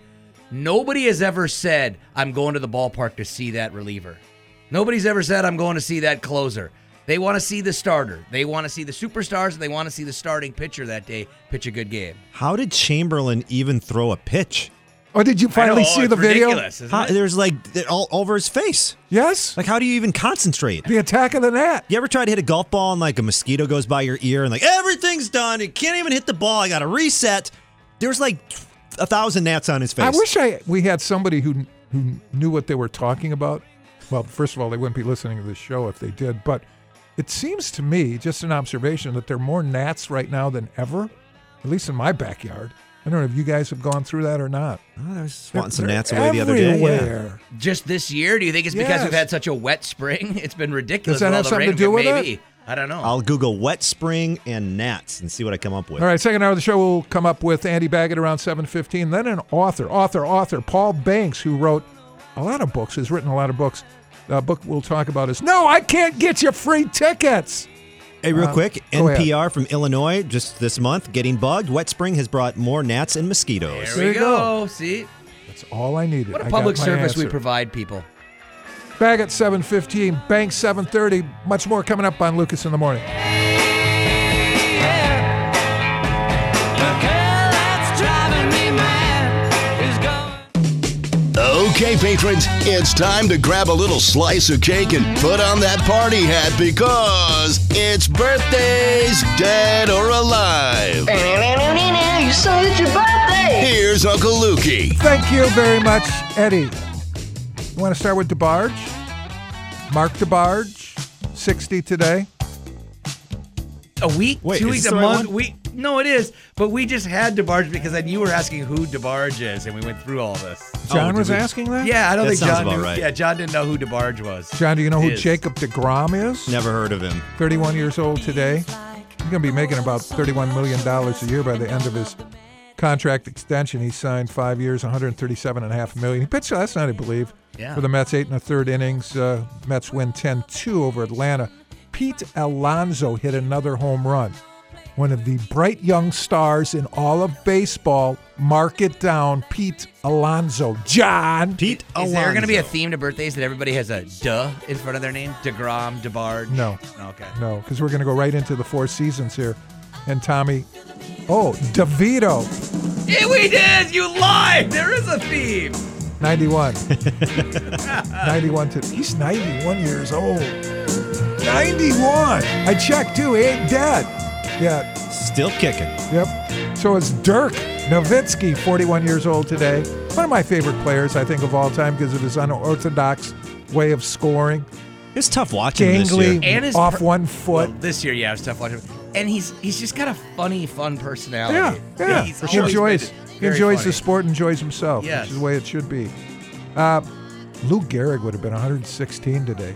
"Nobody has ever said I'm going to the ballpark to see that reliever. Nobody's ever said I'm going to see that closer. They want to see the starter. They want to see the superstars, and they want to see the starting pitcher that day pitch a good game. How did Chamberlain even throw a pitch? Oh, did you finally know, see oh, it's the video? isn't How, it? there's like it all over his face. Yes. Like, how do you even concentrate? The attack of the net. You ever try to hit a golf ball and like a mosquito goes by your ear and like everything's done? You can't even hit the ball. I got to reset. There's like a thousand gnats on his face. I wish I we had somebody who who knew what they were talking about. Well, first of all, they wouldn't be listening to this show if they did. But it seems to me, just an observation, that there are more gnats right now than ever. At least in my backyard. I don't know if you guys have gone through that or not. Oh, I was They're- wanting some gnats away the other day. Yeah. Just this year? Do you think it's because Yes. we've had such a wet spring? It's been ridiculous. Does that have something rain to do with got. it? Maybe. I don't know. I'll Google wet spring and gnats and see what I come up with. All right, second hour of the show we'll come up with Andy Baggot around 7.15. Then an author, author, author, Paul Banks, who wrote a lot of books, has written a lot of books. The book we'll talk about is No, I Can't Get You Free Tickets. Hey, real Uh, quick. NPR from Illinois just this month getting bugged. Wet spring has brought more gnats and mosquitoes. there we go. go. See? That's all I needed. What a I public my service we provide people. Bag at 7.15, Bank 7.30. Much more coming up on Lucas in the Morning. Okay, patrons, it's time to grab a little slice of cake and put on that party hat because it's birthdays, dead or alive. You said it's your birthday. Here's Uncle Lukey. Thank you very much, Eddie. You want to start with DeBarge? Mark DeBarge, 60 today. A week, Wait, two weeks, a month. one? We no, it is. But we just had DeBarge because then you were asking who DeBarge is, and we went through all this. John did was we- asking that? Yeah, I don't That think sounds John. about knew, right. Yeah, John didn't know who DeBarge was. John, do you know who Is. Jacob DeGrom is? Never heard of him. 31 years old today. He's going to be making about $31 million a year by the end of his contract extension. He signed five years, 137.5 million. He pitched last night, I believe, Yeah. for the Mets, eight and a third innings. Uh, Mets win 10 2 over Atlanta. Pete Alonso hit another home run. One of the bright young stars in all of baseball. Mark it down, Pete Alonso. John. Pete Alonzo. Is there going to be a theme to birthdays that everybody has a duh in front of their name? DeGrom, DeBarge? No. Okay. No, because we're going to go right into the four seasons here. And Tommy, oh, DeVito, Yeah, we did. You lied. There is a theme. 91. 91 to, he's 91 years old. 91. I checked too. He ain't dead. Yeah. Still kicking. Yep. So it's Dirk Nowitzki, 41 years old today. One of my favorite players, I think, of all time because of his unorthodox way of scoring. It's tough watching him this Gangly, year. And his off per- one foot. Well, this year, yeah, it was tough watching. him. And he's he's just got a funny, fun personality. Yeah, yeah. he's he enjoys he enjoys funny. the sport, enjoys himself, Yes. which is the way it should be. Uh, Lou Gehrig would have been 116 today.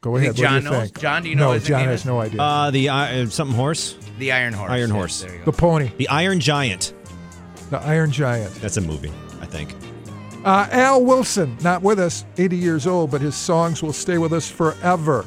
Go You ahead. think what John do you knows? think? John, do you know No, his John nickname has is? no idea. Uh, the uh, something horse. The Iron Horse. Iron Yes, Horse. there you go. the pony, The Iron Giant. the Iron Giant. That's a movie, I think. Uh, Al Wilson, not with us, 80 years old, but his songs will stay with us forever.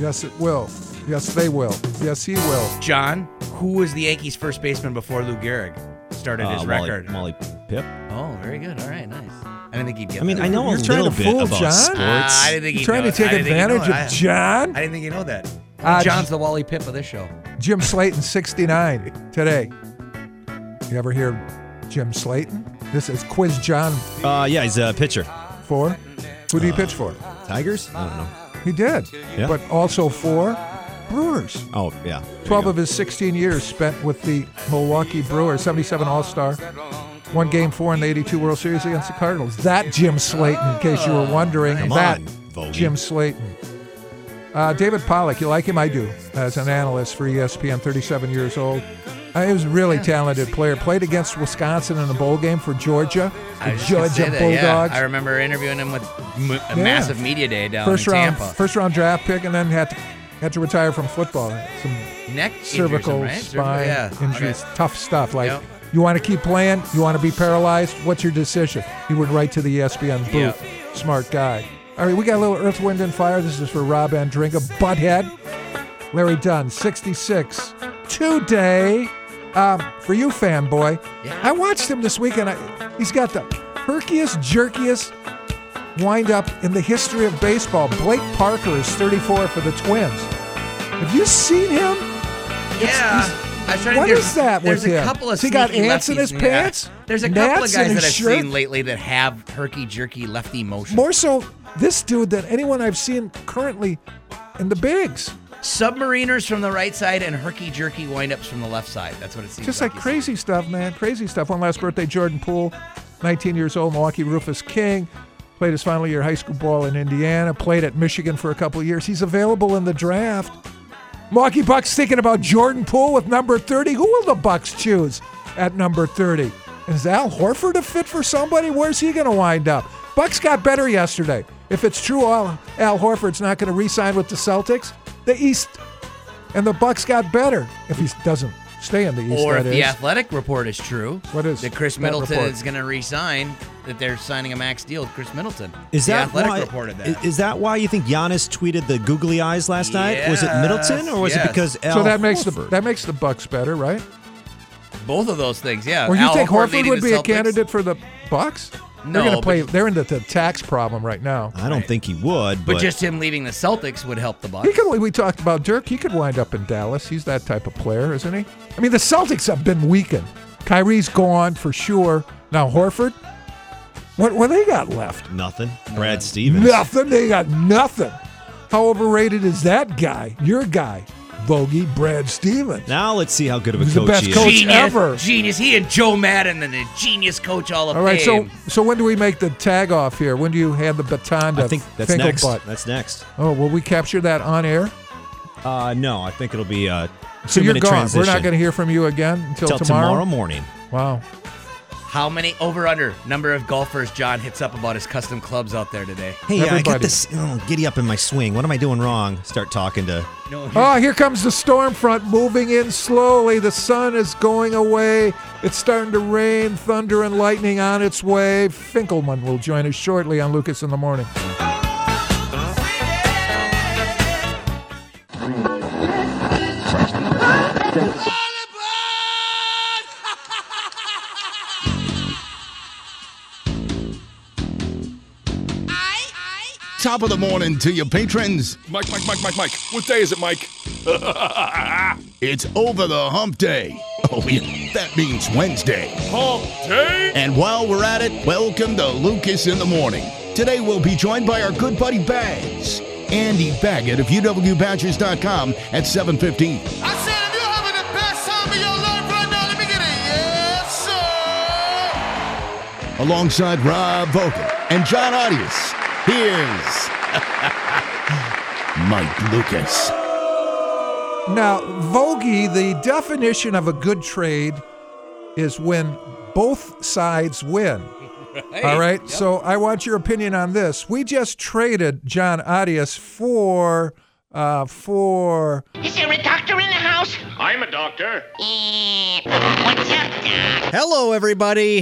Yes, it will. Yes, they will. Yes, he will. John, who was the Yankees' first baseman before Lou Gehrig started his Uh, Wally- record? Wally Pipp. Oh, very good. All right, nice. I didn't think he'd get. I mean, that. I know You're a trying little to bit fool about John? sports. Ah, I didn't think You're he'd trying know to take I didn't think he'd advantage know of it. I- John? I didn't think you know that. Uh, John's the Wally Pipp of this show. Jim Slaton, 69 today. You ever hear Jim Slaton? This is Quiz John Uh, yeah, he's a pitcher. for. Who do you pitch for? Tigers? I don't know. He did. Yeah. But also for Brewers. Oh, yeah. There you 12 go. of his 16 years spent with the Milwaukee Brewers, 77 All Star. One game four in the 82 World Series against the Cardinals. That Jim Slaton, in case you were wondering. Come that on, Jim Slaton. Uh, David Pollack, you like him? I do. As an analyst for ESPN, 37 years old. Uh, he was a really talented player. Played against Wisconsin in a bowl game for Georgia. I The was Georgia say that, yeah. Bulldogs. I remember interviewing him with m- a Yeah. massive media day down first in round, Tampa. first round draft pick, and then had to had to retire from football. Some Neck cervical, injuries, right? Spine yeah. injuries, Okay. tough stuff. Like Yep. You want to keep playing, you want to be paralyzed. What's your decision? He would write to the ESPN booth. Yep. Smart guy. All right, we got a little Earth, Wind, and Fire. This is for Rob Andringa, Butthead. Larry Dunn, 66 today. Um, for you, fanboy, I watched him this weekend. I, he's got the perkiest, jerkiest wind up in the history of baseball. Blake Parker is 34 for the Twins. Have you seen him? Yeah. I was trying What think, is that There's with a him? couple of he got sneaky ants in lefties his yeah. pants? There's a couple Gnats of in guys that I've shirt? seen lately that have herky jerky lefty motion. More so this dude than anyone I've seen currently in the bigs. Submariners from the right side and herky jerky windups from the left side. That's what it seems Just like. like crazy stuff, man. Crazy stuff. One last birthday, Jordan Poole, 19 years old, Milwaukee Rufus King. Played his final year high school ball in Indiana. Played at Michigan for a couple of years. He's available in the draft. Milwaukee Bucks thinking about Jordan Poole with number 30. Who will the Bucks choose at number 30? Is Al Horford a fit for somebody? Where's he going to wind up? Bucks got better yesterday. If it's true, Al, Al Horford's not going to re-sign with the Celtics. The East and the Bucks got better. If he doesn't stay in the East, Or that if the athletic report is true, What is that Khris that Middleton report? is going to re-sign, that they're signing a max deal with Khris Middleton. Is the that athletic why? reported that? i- Is that why you think Giannis tweeted the googly eyes last night? Was it Middleton or was yes. it because Al so that makes the that makes the Bucks better, right? Both of those things, yeah. Or you Al think Horford Horford would the be a candidate for the Bucks? No, they're going to but- play. They're into the tax problem right now. I don't think he would, But but, just him leaving the Celtics would help the Bucks. He could. We talked about Dirk. He could wind up in Dallas. He's that type of player, isn't he? I mean, the Celtics have been weakened. Kyrie's gone for sure. Now Horford. What what they got left? nothing. Brad Stevens. Nothing. They got nothing. How overrated is that guy? Your guy, Vogie Brad Stevens. Now let's see how good of a He's the coach best he is. coach Genius, ever. genius. He and Joe Maddon and the genius coach Hall of All right, so Fame. so when do we make the tag off here? When do you hand the baton to I think that's next. Finkelbutt? That's next. Oh, will we capture that on air? Uh, no, I think it'll be a So you're two-minute gone. transition. We're not going to hear from you again until Till tomorrow. tomorrow morning. Wow. How many over under number of golfers John hits up about his custom clubs out there today? Hey, I got Everybody. this oh, giddy up in my swing. What am I doing wrong? Start talking to. No, Oh, here comes the storm front moving in slowly. The sun is going away. It's starting to rain, thunder and lightning on its way. Finkelman will join us shortly on Lucas in the Morning. Top of the morning to your patrons. Mike, Mike, Mike, Mike, Mike. What day is it, Mike? It's over the hump day. Oh, yeah, that means Wednesday. Hump day? And while we're at it, welcome to Lucas in the Morning. Today we'll be joined by our good buddy Bags, Andy Baggot of UWBadgers.com at 715. I said, if you're having the best time of your life right now, let me get it. Yes, sir. Alongside Rob Vogel and John Audius, here's Mike Lucas. Now, Vogie, the definition of a good trade is when both sides win. All right. So I want your opinion on this. We just traded John Arias for uh, for Is there a doctor in the house? I'm a doctor. Eh, what's up, Doc? Hello, everybody.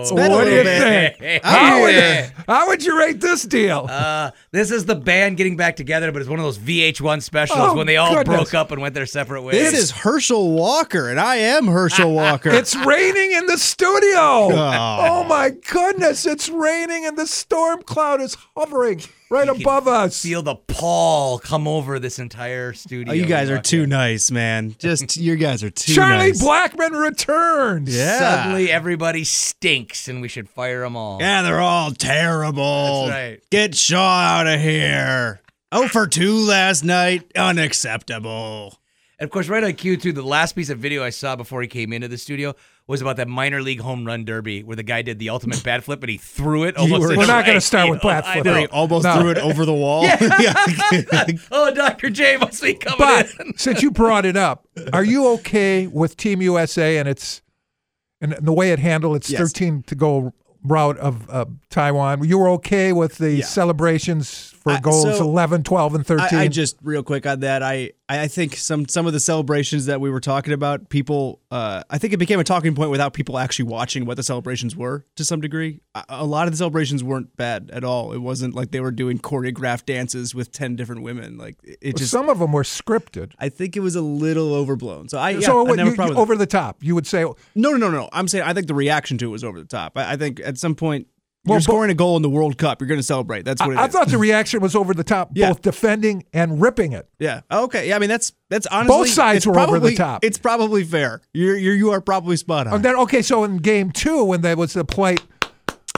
It's been a what do you bit. think? How would, how would you rate this deal? Uh, this is the band getting back together, but it's one of those VH1 specials Oh, when they all goodness. broke up and went their separate ways. This is Herschel Walker, and I am Herschel Walker. It's raining in the studio. Oh. Oh my goodness, it's raining and the storm cloud is hovering right above us. Feel the pall come over this entire studio. oh, you guys are too nice, man. Just you guys are too Charlie nice. Blackmon returns. Yeah. Suddenly, everybody stinks, and we should fire them all. Yeah, they're all terrible. That's right. Get Shaw out of here. Oh for two last night. Unacceptable. And of course, right on cue too, the last piece of video I saw before he came into the studio was about that minor league home run derby where the guy did the ultimate bat flip and he threw it almost. were- in We're not going to start with field. bat I flip. He almost No. threw it over the wall. oh, Dr. J must be coming But in. since you brought it up, are you okay with Team USA and its and the way it handled its Yes. 13 to go route of uh, Taiwan? You were okay with the Yeah. celebrations for I- goals so 11, 12, and 13? I, I just real quick on that. I I think some some of the celebrations that we were talking about, people. Uh, I think it became a talking point without people actually watching what the celebrations were to some degree. A, a lot of the celebrations weren't bad at all. It wasn't like they were doing choreographed dances with ten different women. Like it, just. Some of them were scripted. I think it was a little overblown. So I yeah, so I what, never you- you- over the top, you would say, no, no, no, no. I'm saying I think the reaction to it was over the top. I, I think at some point Well, you're but- scoring a goal in the World Cup. You're going to celebrate. That's what it I, is. I thought the reaction was over the top, Yeah. both defending and ripping it. Yeah. Okay. Yeah. I mean, that's that's honestly Both sides it's were over the probably- top. It's probably fair. You're, you're you are probably spot on. And then, okay, so in game two, when there was the plate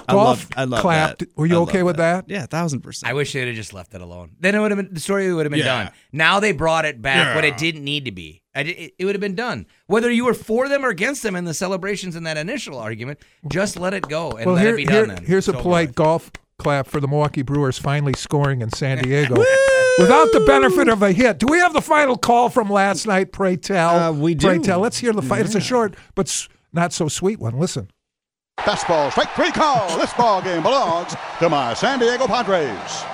I golf love, I love clap, that. were you I okay with that? Yeah, thousand percent. I wish they'd have just left it alone. Then it would have been the story would have been Yeah. done. Now they brought it back when Yeah. it didn't need to be. I it, it would have been done. Whether you were for them or against them in the celebrations in that initial argument, just let it go and well, let here, it be here- done. Then here's a So polite golf clap for the Milwaukee Brewers finally scoring in San Diego without the benefit of a hit. Do we have the final call from last night? Pray tell. Uh, we Pray do. tell. Let's hear the fight. It's a short but not so sweet one. Listen. Fastball, strike three call. This ball game belongs to my San Diego Padres.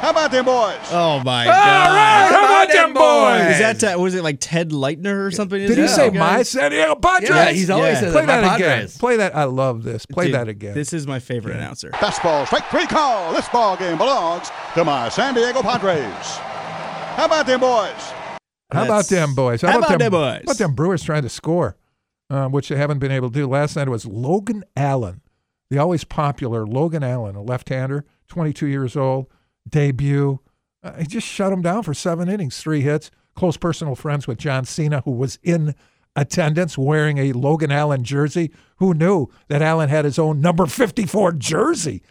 How about them boys? Oh my All god! right, how about them boys? Is that uh, was it like Ted Leitner or something? Did he say my San Diego Padres? Yeah, he's always Yeah. said Play that. that again. Play that. I love this. Play Dude, that again. This is my favorite announcer. Fastball, strike three call. This ball game belongs to my San Diego Padres. How about them boys? How about them boys? How about them boys? How about them Brewers trying to score, uh, which they haven't been able to do. Last night it was Logan Allen, the always popular Logan Allen, a left-hander, 22 years old, debut. Uh, he just shut him down for seven innings, three hits. Close personal friends with John Cena, who was in attendance wearing a Logan Allen jersey. Who knew that Allen had his own number 54 jersey?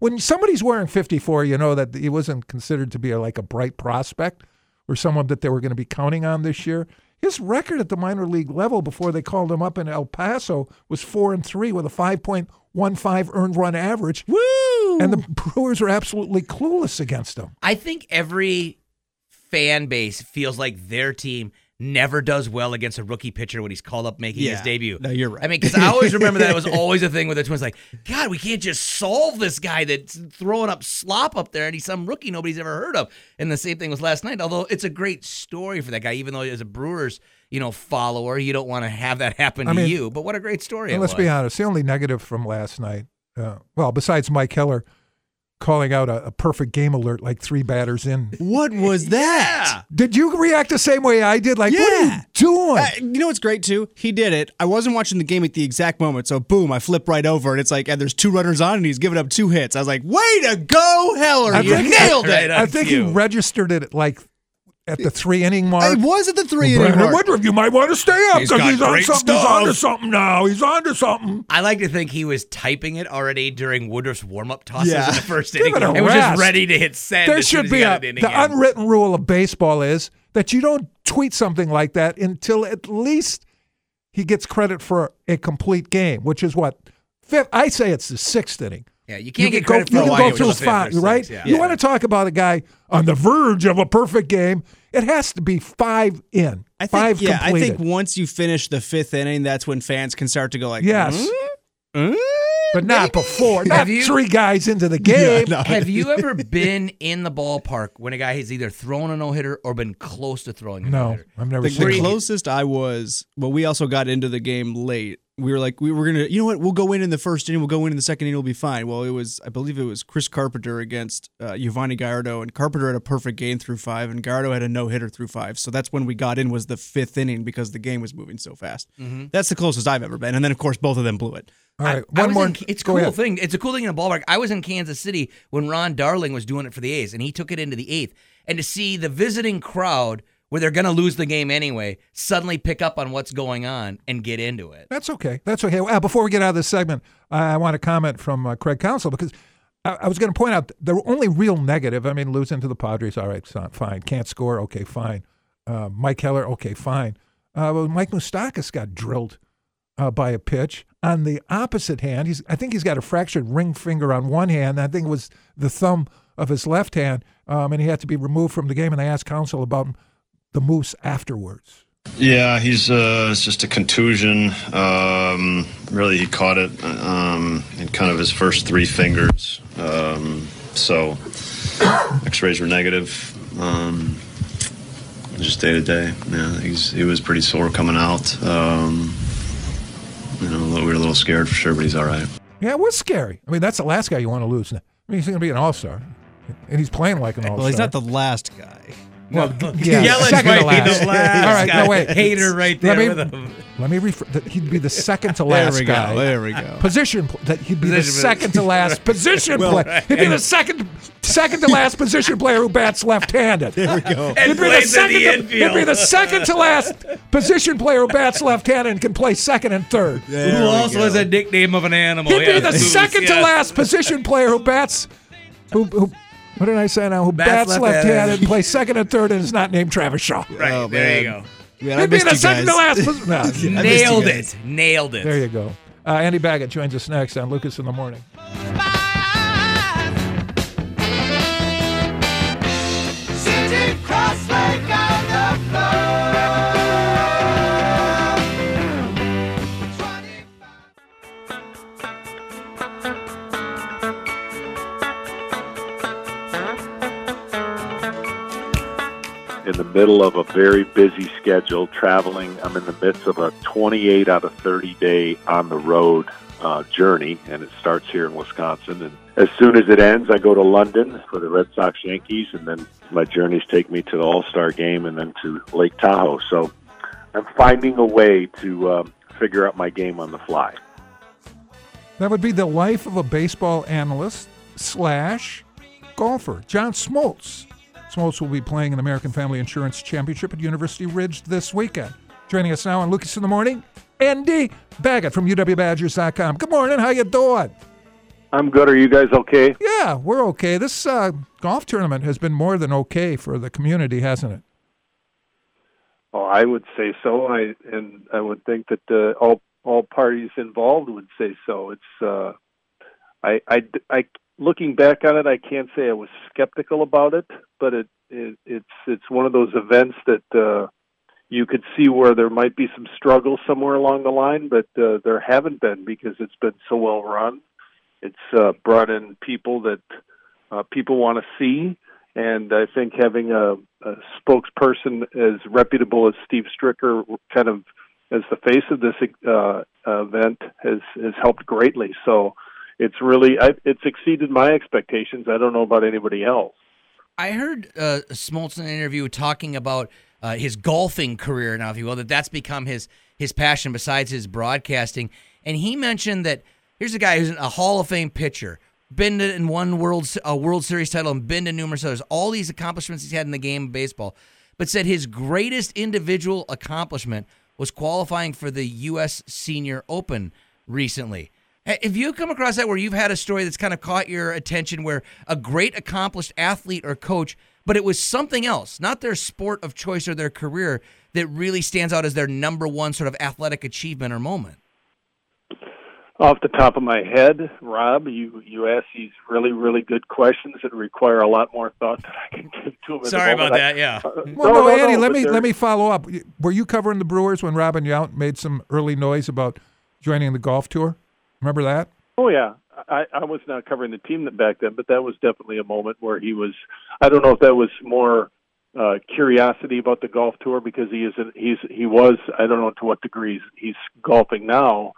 When somebody's wearing 54, you know that he wasn't considered to be a, like a bright prospect. or someone that they were going to be counting on this year. His record at the minor league level before they called him up in El Paso was four and three with a 5.15 earned run average. Woo! And the Brewers are absolutely clueless against them. I think every fan base feels like their team never does well against a rookie pitcher when he's called up making his debut. No, you're right. I mean, because I always remember that it was always a thing with the Twins. Like, God, we can't just solve this guy that's throwing up slop up there, and he's some rookie nobody's ever heard of. And the same thing was last night. Although it's a great story for that guy, even though as a Brewers, you know, follower, you don't want to have that happen I to mean, you. But what a great story! And it let's was. be honest, the only negative from last night, uh, well, besides Mike Heller calling out a, a perfect game alert like three batters in. What was that? Did you react the same way I did? Like, what are you doing? Uh, you know what's great too? He did it. I wasn't watching the game at the exact moment, so boom, I flip right over, and it's like, and there's two runners on, and he's giving up two hits. I was like, way to go, Heller! I you think- nailed it. I think he registered it like at the three inning mark. It was at the three Well, inning Brandon mark. Woodruff, you might want to stay up He's because got he's, on great something. He's on to something now. He's on to something. I like to think he was typing it already during Woodruff's warm-up tosses Yeah. in the first Give inning, it a and was just ready to hit send. There as soon should as be he a an the in. unwritten rule of baseball is that you don't tweet something like that until at least he gets credit for a complete game, which is what fifth. I say it's the sixth inning. Yeah, you can't can get credit go, for you a can go through until the five, fifth or right? You yeah. want to talk about a guy on the verge of a perfect game? It has to be five in, I think, five yeah, completed. I think once you finish the fifth inning, that's when fans can start to go like, Yes. "Hmm? Hmm? but not before. Not Have you- three guys into the game. Have you ever been in the ballpark when a guy has either thrown a no hitter or been close to throwing a no No. I've never The, seen the closest I was, well, we also got into the game late. We were like, we were gonna, you know what? We'll go in in the first inning. We'll go in in the second inning. We'll be fine. Well, it was, I believe it was Chris Carpenter against uh, Yovani Gallardo, and Carpenter had a perfect game through five, and Gallardo had a no hitter through five. So that's when we got in was the fifth inning because the game was moving so fast. Mhm. That's the closest I've ever been. And then of course both of them blew it. All right, I one was more. in- it's a cool ahead. thing. It's a cool thing in the ballpark. I was in Kansas City when Ron Darling was doing it for the A's, and he took it into the eighth. And to see the visiting crowd, where they're going to lose the game anyway, suddenly pick up on what's going on and get into it. That's okay. That's okay. Uh, before we get out of this segment, I, I want to comment from uh, Craig Counsell because I, I was going to point out the only real negative. I mean, losing to the Padres, all right, fine. Can't score, okay, fine. Uh, Mike Heller, okay, fine. Uh, well, Mike Moustakas got drilled uh, by a pitch. On the opposite hand, he's I think he's got a fractured ring finger on one hand. I think it was the thumb of his left hand, um, and he had to be removed from the game. And they asked Council about the Moose afterwards. Yeah, he's uh, it's just a contusion. Um, really, he caught it um, in kind of his first three fingers. Um, so, X-rays were negative. Um, just day to day. Yeah, he's he was pretty sore coming out. Um, you know, we were a little scared for sure, but he's all right. Yeah, it was scary. I mean, that's the last guy you want to lose. I mean, he's going to be an all star, and he's playing like an all star. Well, he's not the last guy. Well, yeah, Yelich second might to be last. the last All right, guy. no wait. Hater right there. Let there me, with him. Let me refer. That he'd be the second to last There last we go, guy. there we go. Position. pl- That he'd be the second to last position Well, player. He'd be the second, second to last position player who bats left-handed. There we go. And He'd be, the second the to, he'd be the second to last position player who bats left-handed and can play second and third. There Who also go. has a nickname of an animal. He'd be the Moose, second to last position player who bats. Who, who what did I say now? Who Bats bats, left-handed. left-handed, plays second and third, and is not named Travis Shaw. Right, Oh, there you go. Man, I He'd be missed the second to last. No, I missed you Nailed it. Nailed it. There you go. Uh, Andy Baggot joins us next on Lucas in the Morning. The middle of a very busy schedule, traveling. I'm in the midst of a 28 out of 30 day on the road uh, journey, and it starts here in Wisconsin. And as soon as it ends, I go to London for the Red Sox Yankees, and then my journeys take me to the All Star game and then to Lake Tahoe. So I'm finding a way to um, figure out my game on the fly. That would be the life of a baseball analyst slash golfer, John Smoltz. Smoltz will be playing in the American Family Insurance Championship at University Ridge this weekend. Joining us now on Lucas in the Morning, Andy Baggot from UWBadgers.com. Good morning. How you doing? I'm good. Are you guys okay? Yeah, we're okay. This uh, golf tournament has been more than okay for the community, hasn't it? Oh, I would say so. I and I would think that uh, all all parties involved would say so. It's uh, I, I I looking back on it, I can't say I was skeptical about it, but it, it it's it's one of those events that uh, you could see where there might be some struggle somewhere along the line, but uh, there haven't been because it's been so well run. It's uh, brought in people that uh, people want to see, and I think having a, a spokesperson as reputable as Steve Stricker, kind of as the face of this uh, event, has has helped greatly. So it's really I, it's exceeded my expectations. I don't know about anybody else. I heard uh, Smoltz in an interview talking about uh, his golfing career now, if you will, that that's become his his passion besides his broadcasting. And he mentioned that here's a guy who's a Hall of Fame pitcher, been to in one World a World Series title and been to numerous others. All these accomplishments he's had in the game of baseball, but said his greatest individual accomplishment was qualifying for the U.S. Senior Open recently. Have you come across that where you've had a story that's kind of caught your attention where a great accomplished athlete or coach, but it was something else, not their sport of choice or their career, that really stands out as their number one sort of athletic achievement or moment? Off the top of my head, Rob, you you ask these really really good questions that require a lot more thought than I can give to them. Sorry about that. Yeah. Uh, Well, no, no, no, Andy, no, let but me there- let me follow up. Were you covering the Brewers when Robin Yount made some early noise about joining the golf tour? Remember that? Oh yeah, I, I was not covering the team back then, but that was definitely a moment where he was. I don't know if that was more uh, curiosity about the golf tour because he is. not He's he was. I don't know to what degree he's, he's golfing now,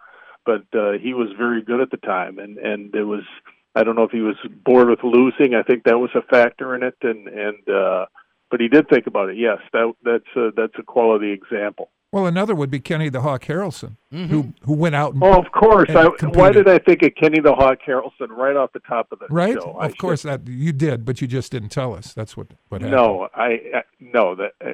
but uh, he was very good at the time, and and it was. I don't know if he was bored with losing. I think that was a factor in it, and and uh, but he did think about it. Yes, that that's a, that's a quality example. Well, another would be Kenny the Hawk Harrelson, who who went out and Oh, of course. and I, why did I think of Kenny the Hawk Harrelson right off the top of the right? show? I Of course, that you did, but you just didn't tell us. That's what what happened. No, I, I no that. Uh,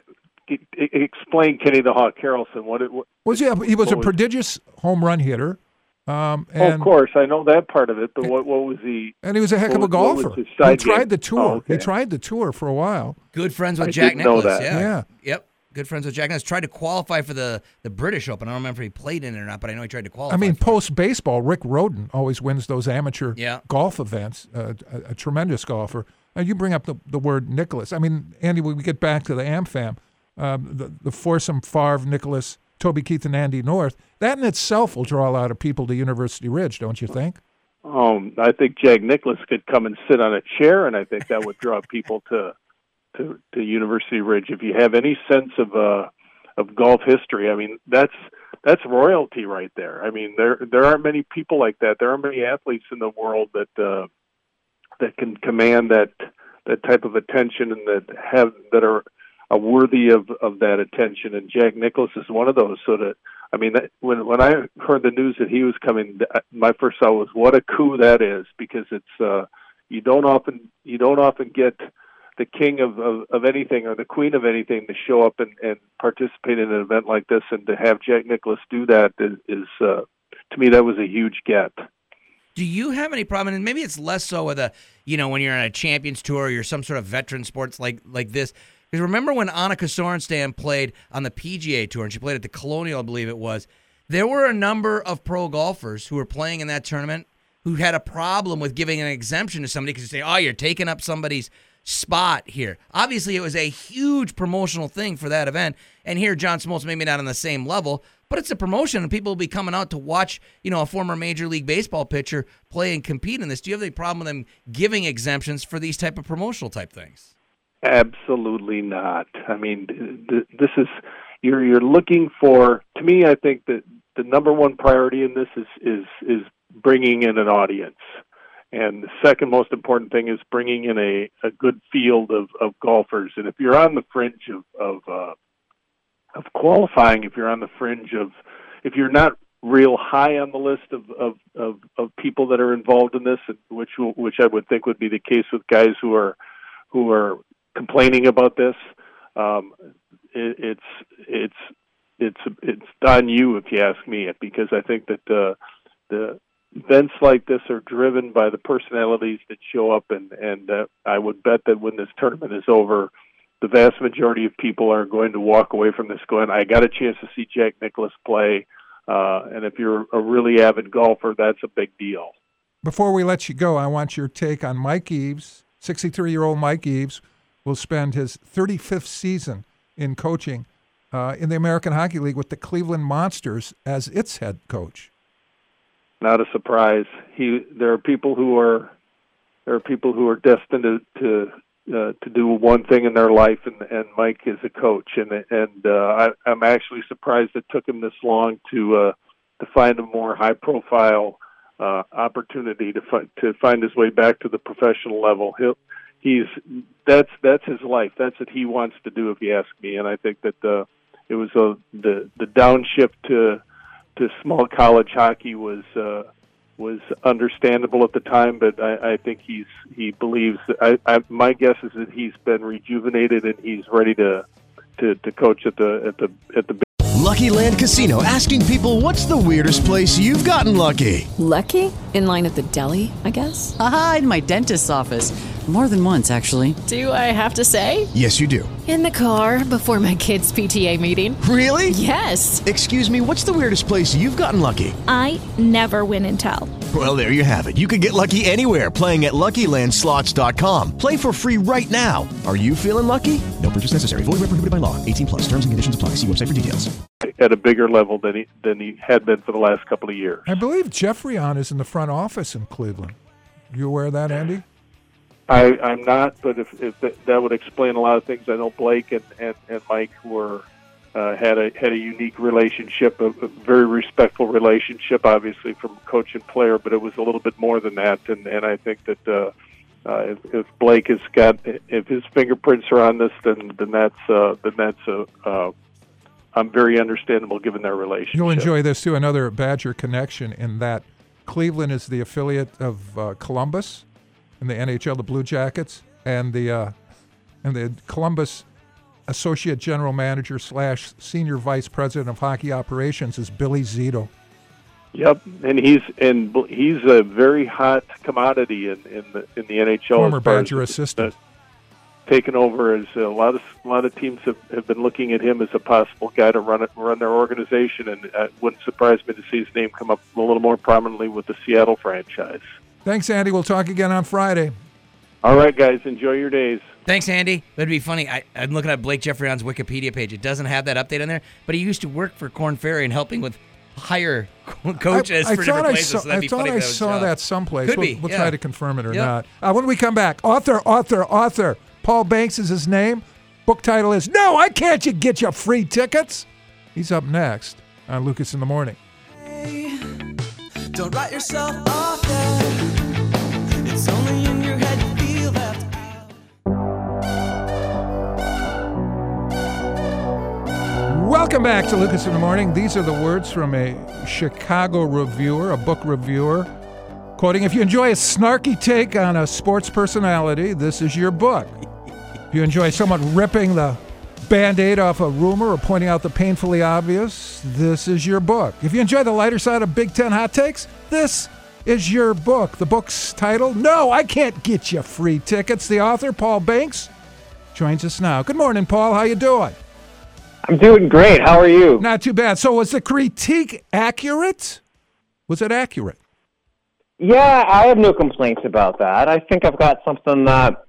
explain Kenny the Hawk Harrelson. What it what, Was he? He was a what prodigious home run hitter. Um, Oh, of course, I know that part of it. But what what was he? and he was a heck of a what was- what was golfer. his He tried game? the tour. Oh, okay. He tried the tour for a while. Good friends with I Jack didn't know Nicklaus. that. Yeah. Yeah. Yep. Good friends with Jack Nicklaus. Tried to qualify for the, the British Open. I don't remember if he played in it or not, but I know he tried to qualify. I mean, post baseball, Rick Rhoden always wins those amateur Yeah. golf events. Uh, a, a tremendous golfer. Now you bring up the, the word Nicklaus. I mean, Andy, when we get back to the AmFam, um, the, the foursome Favre, Nicklaus, Toby Keith, and Andy North. That in itself will draw a lot of people to University Ridge, don't you think? Um, I think Jack Nicklaus could come and sit on a chair, and I think that would draw people to to to University Ridge. If you have any sense of uh of golf history, I mean that's that's royalty right there. I mean there there aren't many people like that. There aren't many athletes in the world that uh, that can command that that type of attention and that have that are uh, worthy of of that attention. And Jack Nicklaus is one of those. So that I mean, that, when when I heard the news that he was coming, my first thought was, "What a coup that is!" Because it's uh, you don't often you don't often get the king of, of of anything or the queen of anything to show up and and participate in an event like this, and to have Jack Nicklaus do that is, is uh, to me that was a huge get. Do you have any problem? And maybe it's less so with a, you know, when you're on a Champions Tour or you're some sort of veteran sports like like this. Because remember when Annika Sorenstam played on the PGA Tour and she played at the Colonial, I believe it was. There were a number of pro golfers who were playing in that tournament who had a problem with giving an exemption to somebody because they say, "Oh, you're taking up somebody's spot here." Obviously, it was a huge promotional thing for that event. And here, John Smoltz maybe not on the same level, but it's a promotion, and people will be coming out to watch, you know, a former Major League Baseball pitcher play and compete in this. Do you have any problem with them giving exemptions for these type of promotional type things? Absolutely not. I mean, th- this is you're you're looking for. To me, I think that the number one priority in this is is is bringing in an audience, and the second most important thing is bringing in a a good field of of golfers. And if you're on the fringe of of uh, of qualifying, if you're on the fringe of if you're not real high on the list of of of, of people that are involved in this, which which I would think would be the case with guys who are who are complaining about this. Um, it, it's it's it's it's on you if you ask me, because I think that uh, the events like this are driven by the personalities that show up, and and uh, I would bet that when this tournament is over, the vast majority of people are going to walk away from this going, I got a chance to see Jack Nicklaus play. Uh, and if you're a really avid golfer, that's a big deal. Before we let you go, I want your take on Mike Eaves. 63 year old Mike Eaves will spend his 35th season in coaching uh, in the American Hockey League with the Cleveland Monsters as its head coach. Not a surprise. He there are people who are there are people who are destined to to, uh, to do one thing in their life, and and Mike is a coach, and and uh, I, I'm actually surprised it took him this long to uh, to find a more high profile uh, opportunity to fi- to find his way back to the professional level. He'll he's that's that's his life. That's what he wants to do, if you ask me. And I think that uh, it was a the the downshift to to small college hockey was uh, was understandable at the time, but I, I think he's he believes. I, I my guess is that he's been rejuvenated and he's ready to to, to coach at the at the at the. Lucky Land Casino asking people what's the weirdest place you've gotten lucky? Lucky? In line at the deli, I guess? Aha, in my dentist's office. More than once, actually. Do I have to say? Yes, you do. In the car before my kids' PTA meeting. Really? Yes. Excuse me, what's the weirdest place you've gotten lucky? I never win and tell. Well, there you have it. You can get lucky anywhere playing at LuckyLandSlots.com. Play for free right now. Are you feeling lucky? No purchase necessary. Void where prohibited by law. 18 plus. Terms and conditions apply. See website for details. At a bigger level than he than he had been for the last couple of years. I believe Geoffrion is in the front office in Cleveland. You aware of that, Andy? I, I'm not, but if, if that, would explain a lot of things. I know Blake and, and, and Mike were uh, had a had a unique relationship, a, a very respectful relationship, obviously from coach and player, but it was a little bit more than that. And and I think that uh, uh, if, if Blake has got if his fingerprints are on this, then then that's uh, then that's a uh, I'm very understandable given their relationship. You'll enjoy this too. Another Badger connection in that Cleveland is the affiliate of uh, Columbus in the NHL, the Blue Jackets, and the uh, and the Columbus associate general manager slash senior vice president of hockey operations is Billy Zito. Yep, and he's and he's a very hot commodity in in the in the NHL. Former as far as Badger assistant. taken over as a lot of a lot of teams have, have been looking at him as a possible guy to run it run their organization, and it wouldn't surprise me to see his name come up a little more prominently with the Seattle franchise. Thanks, Andy. We'll talk again on Friday. All right, guys, enjoy your days. Thanks, Andy. That'd be funny. I, I'm looking at Blake Geoffrion's Wikipedia page. It doesn't have that update on there, but he used to work for Korn Ferry and helping with hire coaches I, I for thought different I places. saw, so that'd I be thought funny I that saw that someplace. Could we'll, be. we'll yeah. try to confirm it or Yep. not. Uh, when we come back, author, author, author. Paul Banks is his name. Book title is No, I Can't You Get Your Free Tickets. He's up next on Lucas in the Morning. Don't write yourself off yet. Welcome back to Lucas in the Morning. These are the words from a Chicago reviewer, a book reviewer, quoting If you enjoy a snarky take on a sports personality, this is your book. If you enjoy someone ripping the band aid off a rumor or pointing out the painfully obvious, this is your book. If you enjoy the lighter side of Big Ten hot takes, this is your book. The book's title No, I Can't Get You Free Tickets. The author, Paul Banks, joins us now. Good morning, Paul. How you doing? I'm doing great. How are you? Not too bad. So was the critique accurate? Was it accurate? Yeah, I have no complaints about that. I think I've got something that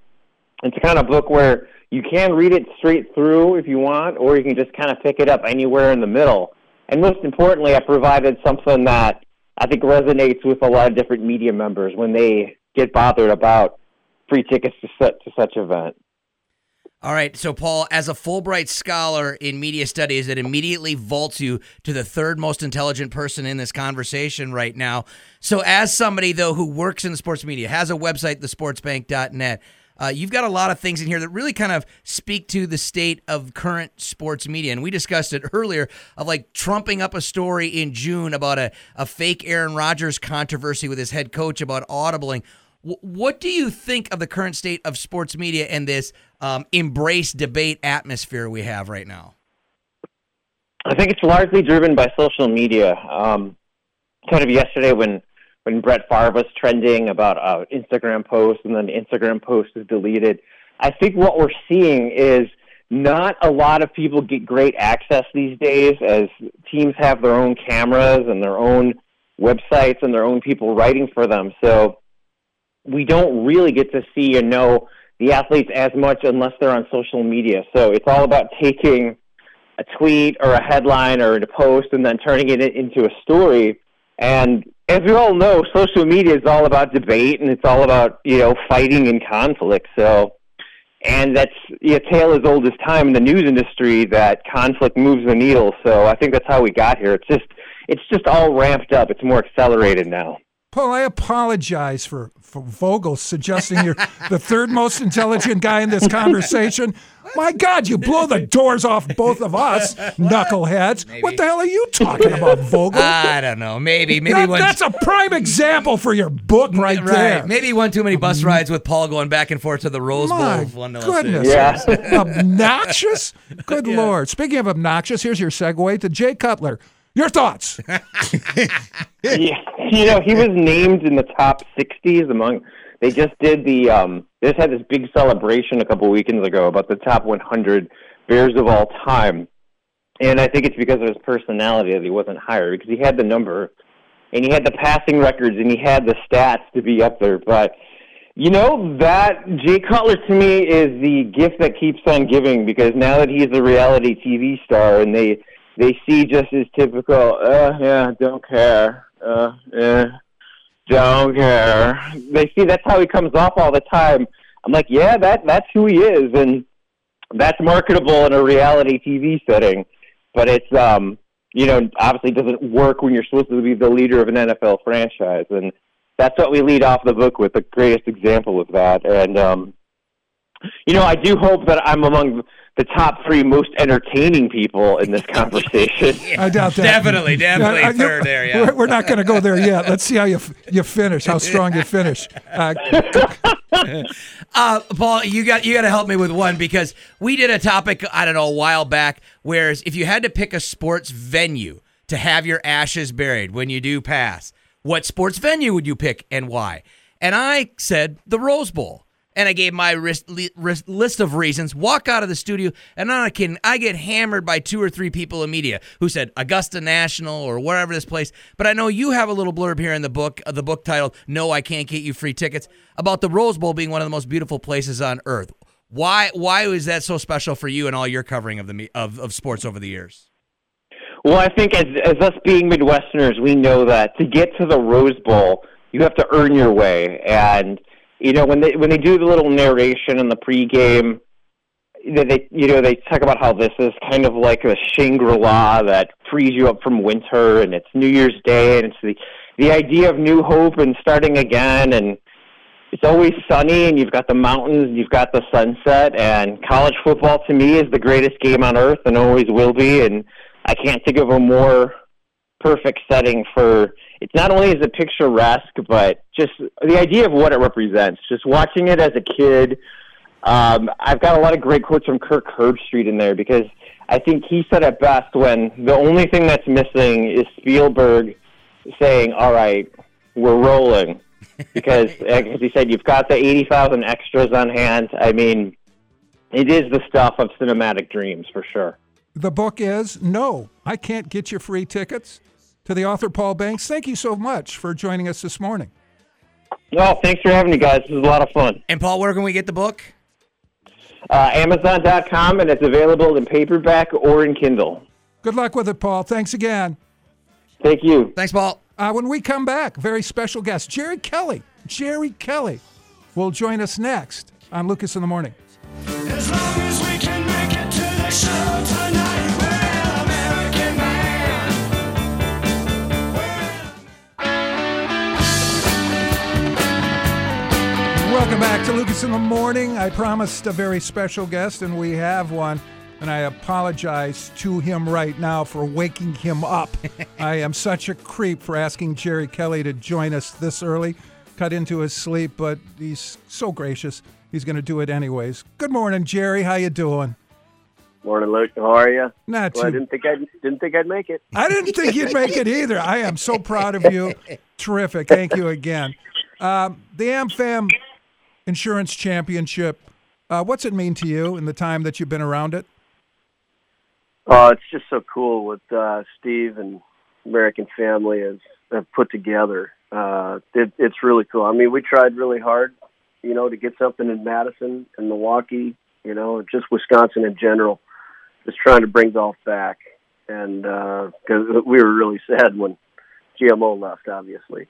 it's a kind of a book where you can read it straight through if you want, or you can just kind of pick it up anywhere in the middle. And most importantly, I provided something that I think resonates with a lot of different media members when they get bothered about free tickets to such, to such event. All right, so Paul, as a Fulbright scholar in media studies, it immediately vaults you to the third most intelligent person in this conversation right now. So, as somebody though who works in the sports media, has a website, thesportsbank.net, uh, you've got a lot of things in here that really kind of speak to the state of current sports media. And we discussed it earlier of like trumping up a story in June about a, a fake Aaron Rodgers controversy with his head coach about audibling. W- What do you think of the current state of sports media and this um, embrace debate atmosphere we have right now? I think it's largely driven by social media. Um, kind of yesterday when when Brett Favre was trending about uh, Instagram post, and then the Instagram post is deleted. I think what we're seeing is not a lot of people get great access these days as teams have their own cameras and their own websites and their own people writing for them. So we don't really get to see and know the athletes as much unless they're on social media. So it's all about taking a tweet or a headline or a post and then turning it into a story. And as we all know, social media is all about debate and it's all about, you know, fighting and conflict. So and that's a tale as old as time in the news industry that conflict moves the needle. So I think that's how we got here. It's just it's just all ramped up. It's more accelerated now. Paul, I apologize for, for Vogie suggesting you're the third most intelligent guy in this conversation. My God, you blow the doors off both of us, knuckleheads. What the hell are you talking about, Vogie? I don't know. Maybe. Maybe That- one. that's a prime example for your book right, right. there. Maybe one too many bus rides with Paul going back and forth to the Rose Bowl. My one goodness. six. obnoxious? Good Lord. Speaking of obnoxious, here's your segue to Jay Cutler. Your thoughts? yeah, you know, he was named in the top 60s among. They just did the. Um, they just had this big celebration a couple weekends ago about the top 100 Bears of all time, and I think it's because of his personality that he wasn't higher because he had the number, and he had the passing records, and he had the stats to be up there. But you know that Jay Cutler to me is the gift that keeps on giving because now that he's a reality TV star and they they see just his typical, uh, yeah, don't care, uh, eh, don't care. They see that's how he comes off all the time. I'm like, yeah, that that's who he is, and that's marketable in a reality TV setting. But it's um, you know, obviously doesn't work when you're supposed to be the leader of an NFL franchise, and that's what we lead off the book with the greatest example of that. And um, you know, I do hope that I'm among the top three most entertaining people in this conversation. I doubt that. Definitely, definitely third there, yeah. We're, we're not going to go there yet. Let's see how you you finish, how strong you finish. Uh, uh, Paul, you got you got to help me with one because we did a topic I don't know a while back. Whereas if you had to pick a sports venue to have your ashes buried when you do pass, what sports venue would you pick and why? And I said the Rose Bowl. And I gave my ris- li- ris- list of reasons. Walk out of the studio, and I'm not kidding. I get hammered by two or three people in media who said Augusta National or wherever this place. But I know you have a little blurb here in the book, uh, the book titled "No, I Can't Get You Free Tickets," about the Rose Bowl being one of the most beautiful places on earth. Why? Why was that so special for you and all your covering of the of, of sports over the years? Well, I think as as us being Midwesterners, we know that to get to the Rose Bowl, you have to earn your way. And you know when they when they do the little narration in the pregame, they, they you know they talk about how this is kind of like a Shangri La that frees you up from winter, and it's New Year's Day, and it's the the idea of new hope and starting again, and it's always sunny, and you've got the mountains, and you've got the sunset, and college football to me is the greatest game on earth, and always will be, and I can't think of a more perfect setting for it's not only is it picturesque but just the idea of what it represents. Just watching it as a kid um, i've got a lot of great quotes from kirk herbstreit in there because i think he said it best when the only thing that's missing is spielberg saying all right we're rolling. Because as he said you've got the 80000 extras on hand. I mean it is the stuff of cinematic dreams for sure. The book is No, I Can't Get You Free Tickets. To the author, Paul Banks, thank you so much for joining us this morning. well thanks for having me guys this is a lot of fun And Paul, where can we get the book? uh, Amazon.com, and it's available in paperback or in Kindle. Good luck with it, Paul. Thanks again. Thank you. Thanks, Paul. Uh, when we come back, very special guest, Jerry Kelly. Jerry Kelly will join us next on Lucas in the Morning. Back to Lucas in the Morning. I promised a very special guest, and we have one. And I apologize to him right now for waking him up. I am such a creep for asking Jerry Kelly to join us this early, cut into his sleep, but he's so gracious. He's going to do it anyways. Good morning, Jerry. How you doing? Morning, Luke. How are you? Not well, I didn't think I'd didn't think I'd make it. I didn't think you'd make it either. I am so proud of you. Terrific. Thank you again. Um, the AmFam Insurance Championship Uh, what's it mean to you in the time that you've been around it? Oh, it's just so cool what uh, Steve and American Family has have put together. Uh, it, it's really cool. I mean, we tried really hard, you know, to get something in Madison and Milwaukee, you know, just Wisconsin in general, just trying to bring golf back. And because we were really sad when GMO left, obviously.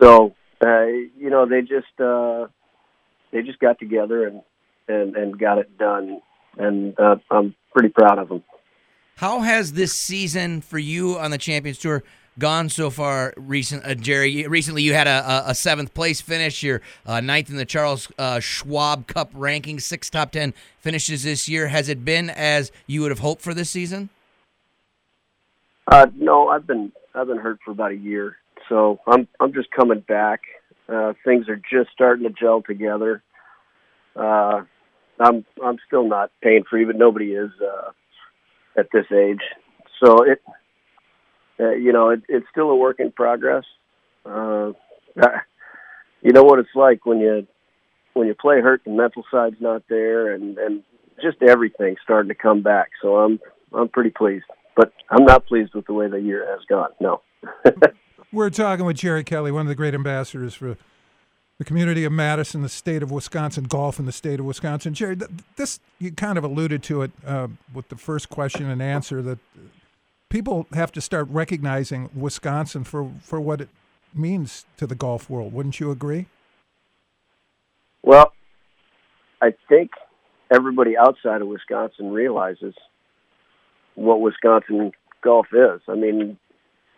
So, uh, you know, they just uh, they just got together and and and got it done, and uh, I'm pretty proud of them. How has this season for you on the Champions Tour gone so far, recent uh, Jerry? Recently, you had a, a, seventh place finish. You're uh, ninth in the Charles uh, Schwab Cup ranking, six top ten finishes this year. Has it been as you would have hoped for this season? Uh, no, I've been I've been hurt for about a year, so I'm I'm just coming back. Uh, things are just starting to gel together. Uh, I'm I'm still not pain free, but nobody is uh, at this age. So it, uh, you know, it, it's still a work in progress. Uh, you know what it's like when you when you play hurt, the mental side's not there, and and just everything's starting to come back. So I'm I'm pretty pleased, but I'm not pleased with the way the year has gone. No. We're talking with Jerry Kelly, one of the great ambassadors for the community of Madison, the state of Wisconsin, golf in the state of Wisconsin. Jerry, th- this you kind of alluded to it uh, with the first question and answer that people have to start recognizing Wisconsin for for what it means to the golf world. Wouldn't you agree? Well, I think everybody outside of Wisconsin realizes what Wisconsin golf is. I mean,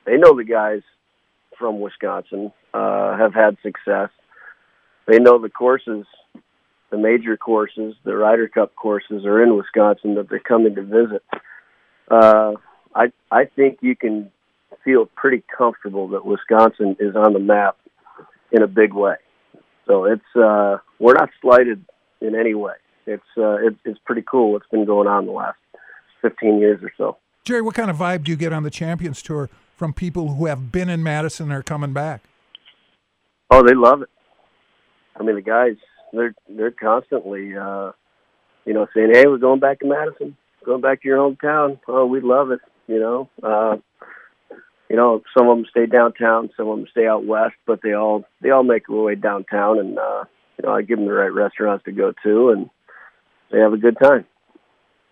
they know the guys from Wisconsin uh, have had success. They know the courses, the major courses, the Ryder Cup courses are in Wisconsin that they're coming to visit. Uh, I I think you can feel pretty comfortable that Wisconsin is on the map in a big way. So it's uh, we're not slighted in any way. It's uh, it, it's pretty cool what's been going on the last 15 years or so. Jerry, what kind of vibe do you get on the Champions Tour from people who have been in Madison and are coming back? Oh, they love it. I mean, the guys they're they're constantly uh, you know saying, "Hey, we're going back to Madison, going back to your hometown." Oh, we love it. You know, uh, you know, some of them stay downtown, some of them stay out west, but they all they all make their way downtown, and uh, you know, I give them the right restaurants to go to, and they have a good time.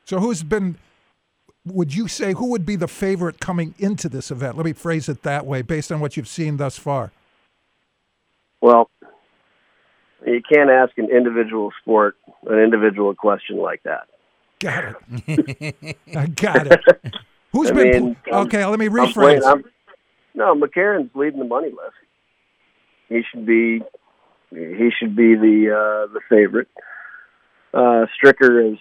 So, who's been? Would you say who would be the favorite coming into this event? Let me phrase it that way, based on what you've seen thus far. Well, you can't ask an individual sport an individual question like that. Got it. I got it. Who's I been? mean, pl- I'm- okay, let me I'm rephrase. playing- I'm- no, McCarron's leading the money list. He should be. He should be the uh, the favorite. Uh, Stricker has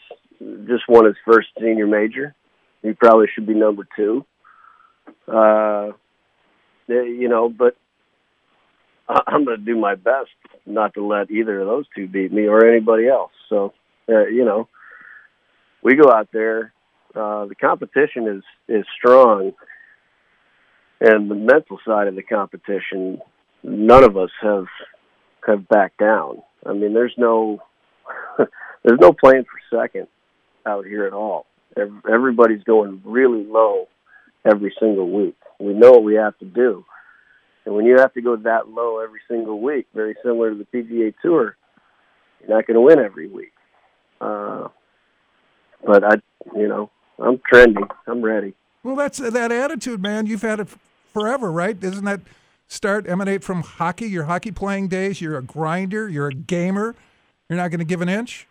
just won his first senior major. He probably should be number two. Uh, eh, you know, but I'm going to do my best not to let either of those two beat me or anybody else. So, uh, you know, we go out there. Uh, the competition is is strong, and the mental side of the competition, none of us have have backed down. I mean, there's no there's no playing for second out here at all. Ev- Everybody's going really low every single week. We know what we have to do. And when you have to go that low every single week, very similar to the PGA Tour, you're not going to win every week. Uh, but I, you know, I'm trendy. I'm ready. Well, that's that attitude, man. You've had it forever, right? Doesn't that start emanate from hockey? Your hockey playing days. You're a grinder. You're a gamer. You're not going to give an inch.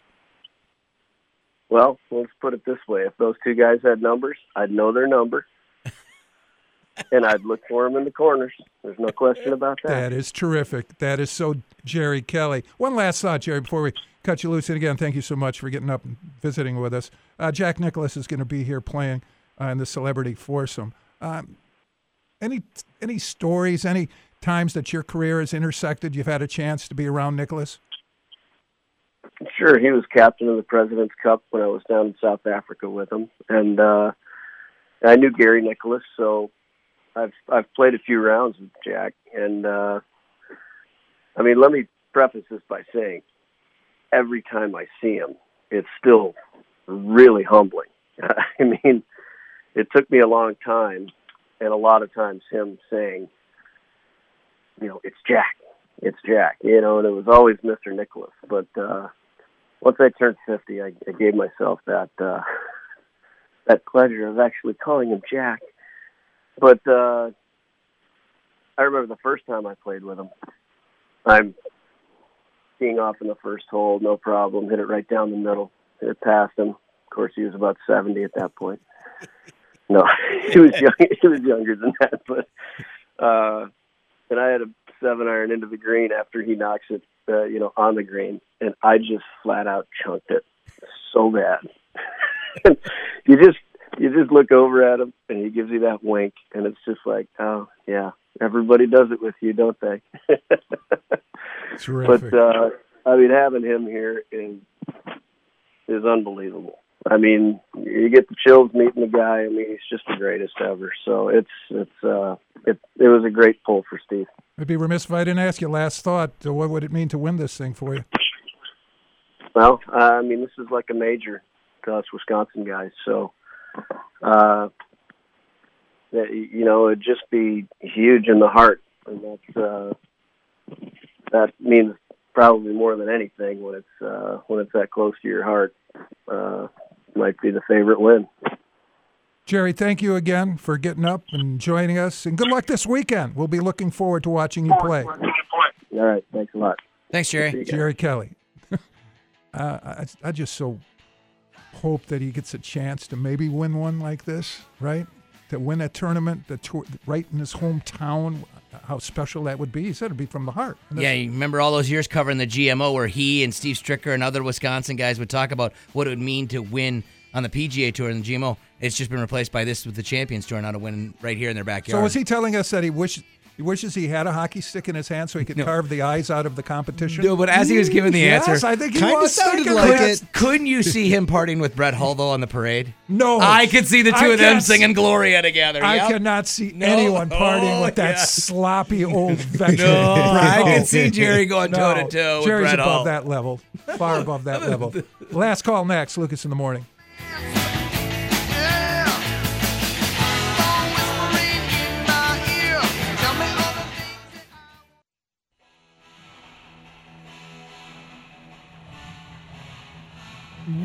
Well, let's put it this way: if those two guys had numbers, I'd know their number, and I'd look for them in the corners. There's no question about that. That is terrific. That is so Jerry Kelly. One last thought, Jerry, before we cut you loose. And again, thank you so much for getting up and visiting with us. Uh, Jack Nicklaus is going to be here playing uh, in the Celebrity Foursome. Um, any any stories, any times that your career has intersected, you've had a chance to be around Nicholas? Sure, he was captain of the President's Cup when I was down in South Africa with him, and uh, I knew Gary Nicklaus, so I've I've played a few rounds with Jack, and uh, I mean, let me preface this by saying every time I see him, it's still really humbling. I mean, it took me a long time, and a lot of times him saying, you know, it's Jack, it's Jack, you know, and it was always Mr. Nicklaus. But uh, once I turned fifty, I, I gave myself that uh, that pleasure of actually calling him Jack. But uh, I remember the first time I played with him. I'm teeing off in the first hole, no problem. Hit it right down the middle. Hit it past him. Of course, he was about seventy at that point. No, he was young. He was younger than that, but uh, and I had a seven iron into the green after he knocks it, uh, you know, on the green, and I just flat out chunked it so bad. you just you just look over at him, and he gives you that wink, and it's just like, oh yeah, everybody does it with you, don't they? Terrific. But uh, I mean, having him here is is unbelievable. I mean, you get the chills meeting the guy. I mean, he's just the greatest ever. So it's it's uh it it was a great pull for Steve. I'd be remiss if I didn't ask you last thought. uh, What would it mean to win this thing for you? Well, uh, I mean, this is like a major to us Wisconsin guys. So, uh, you know, it'd just be huge in the heart, and that's uh, that means probably more than anything when it's uh, when it's that close to your heart. Uh, might be the favorite win. Jerry, thank you again for getting up and joining us, and good luck this weekend. We'll be looking forward to watching you play. All right, thanks a lot. Thanks, Jerry. Jerry Kelly. uh, I, I just so hope that he gets a chance to maybe win one like this, right? To win a tournament, the tour, right in his hometown. How special that would be. He said it'd be from the heart. Yeah, you remember all those years covering the GMO where he and Steve Stricker and other Wisconsin guys would talk about what it would mean to win on the PGA Tour and the GMO. It's just been replaced by this with the Champions Tour now to win right here in their backyard. So was he telling us that he wish he wishes he had a hockey stick in his hand so he could carve the eyes out of the competition? No, but as he was giving the yes, answer, I think he Kinda was sounded like it. Couldn't you see him partying with Brett Hull though on the parade? No, I could see the two I of them singing Gloria together. I yep. cannot see No. anyone partying Oh, with that yeah. sloppy old veteran. No, I could see Jerry going toe-to-toe Jerry's Brett above Hull. that level, far above that level. Last call next, Lucas in the morning.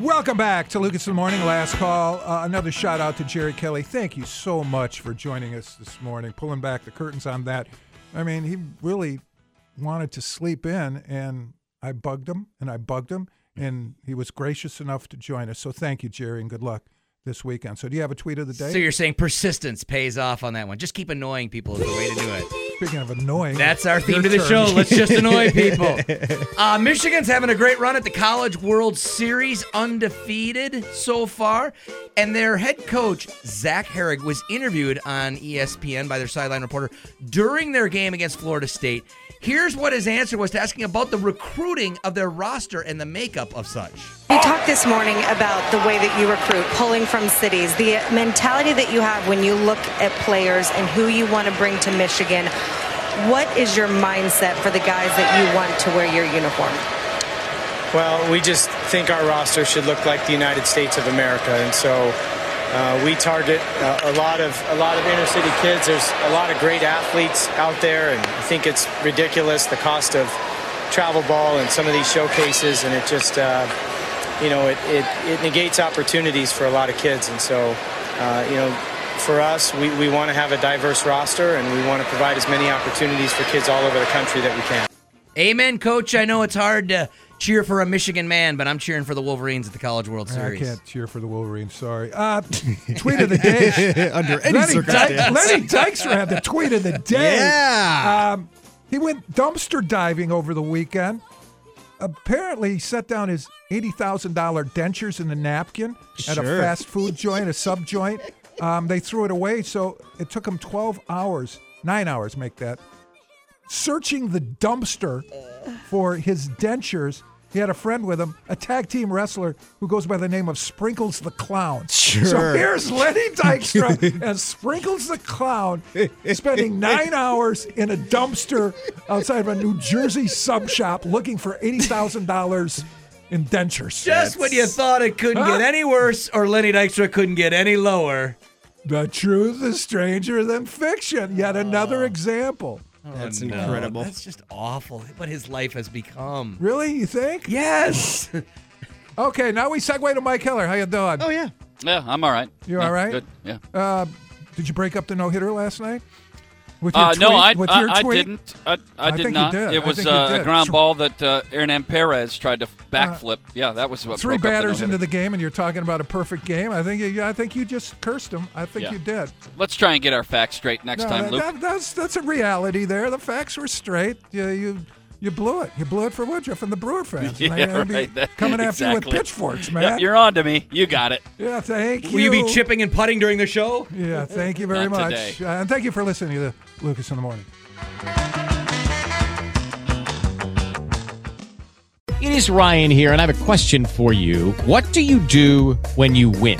Welcome back to Lucas in the Morning. Last call. Uh, another shout out to Jerry Kelly. Thank you so much for joining us this morning, pulling back the curtains on that. I mean, he really wanted to sleep in, and I bugged him and I bugged him, and he was gracious enough to join us. So thank you, Jerry, and good luck this weekend. So, do you have a tweet of the day? So you're saying persistence pays off on that one. Just keep annoying people is the way to do it. Speaking of annoying, That's our theme your to the turn. show. Let's just annoy people. Uh, Michigan's having a great run at the College World Series, undefeated so far. And their head coach, Zach Herrig, was interviewed on ESPN by their sideline reporter during their game against Florida State. Here's what his answer was to asking about the recruiting of their roster and the makeup of such. You talked this morning about the way that you recruit, pulling from cities, the mentality that you have when you look at players and who you want to bring to Michigan. What is your mindset for the guys that you want to wear your uniform? Well, we just think our roster should look like the United States of America, and so uh, we target uh, a lot of a lot of inner city kids. There's a lot of great athletes out there, and I think it's ridiculous the cost of travel ball and some of these showcases, and it just uh, you know it, it it negates opportunities for a lot of kids, and so uh, you know. For us, we, we want to have a diverse roster and we want to provide as many opportunities for kids all over the country that we can. Amen, coach. I know it's hard to cheer for a Michigan man, but I'm cheering for the Wolverines at the College World Series. I can't cheer for the Wolverines. Sorry. Uh, tweet of the day. Under any Lenny, circumstance. Dyke, Lenny Dykstra had the tweet of the day. Yeah. Um, he went dumpster diving over the weekend. Apparently, he set down his eighty thousand dollar dentures in a napkin at a fast food joint, a sub joint. Um, they threw it away, so it took him twelve hours, nine hours, make that, searching the dumpster for his dentures. He had a friend with him, a tag team wrestler who goes by the name of Sprinkles the Clown. Sure. So here's Lenny Dykstra and Sprinkles the Clown spending nine hours in a dumpster outside of a New Jersey sub shop looking for $80,000 indenture sets. Just when you thought it couldn't Huh? get any worse or Lenny Dykstra couldn't get any lower. The truth is stranger than fiction. Yet another example. That's Oh, no. incredible. That's just awful. What his life has become. Really? You think? Yes. Okay, now we segue to Mike Heller. How you doing? Oh yeah. Yeah, I'm all right. You Yeah, all right? Good. Yeah. Uh, did you break up the no hitter last night? With Uh, no. I, With I, your I tweet? didn't. I, I, did not. did. It was uh, a ground ball that uh, Hernan Perez tried to backflip. yeah, that was what Three up the batters into the game, and you're talking about a perfect game. I think you, I think you just cursed him. I think Yeah. you did. Let's try and get our facts straight next No, time, that- Luke. that- that's that's a reality there. The facts were straight. You you you blew it. You blew it for Woodruff and the Brewer fans. Yeah, I'd be right. That- coming after you with exactly. pitchforks, Yep, man. you're on to me. You got it. Yeah, thank you. Will you be chipping and putting during the show? Yeah, thank you very Not much. today. Uh, and thank you for listening to Lucas in the Morning. It is Ryan here, and I have a question for you. What do you do when you win?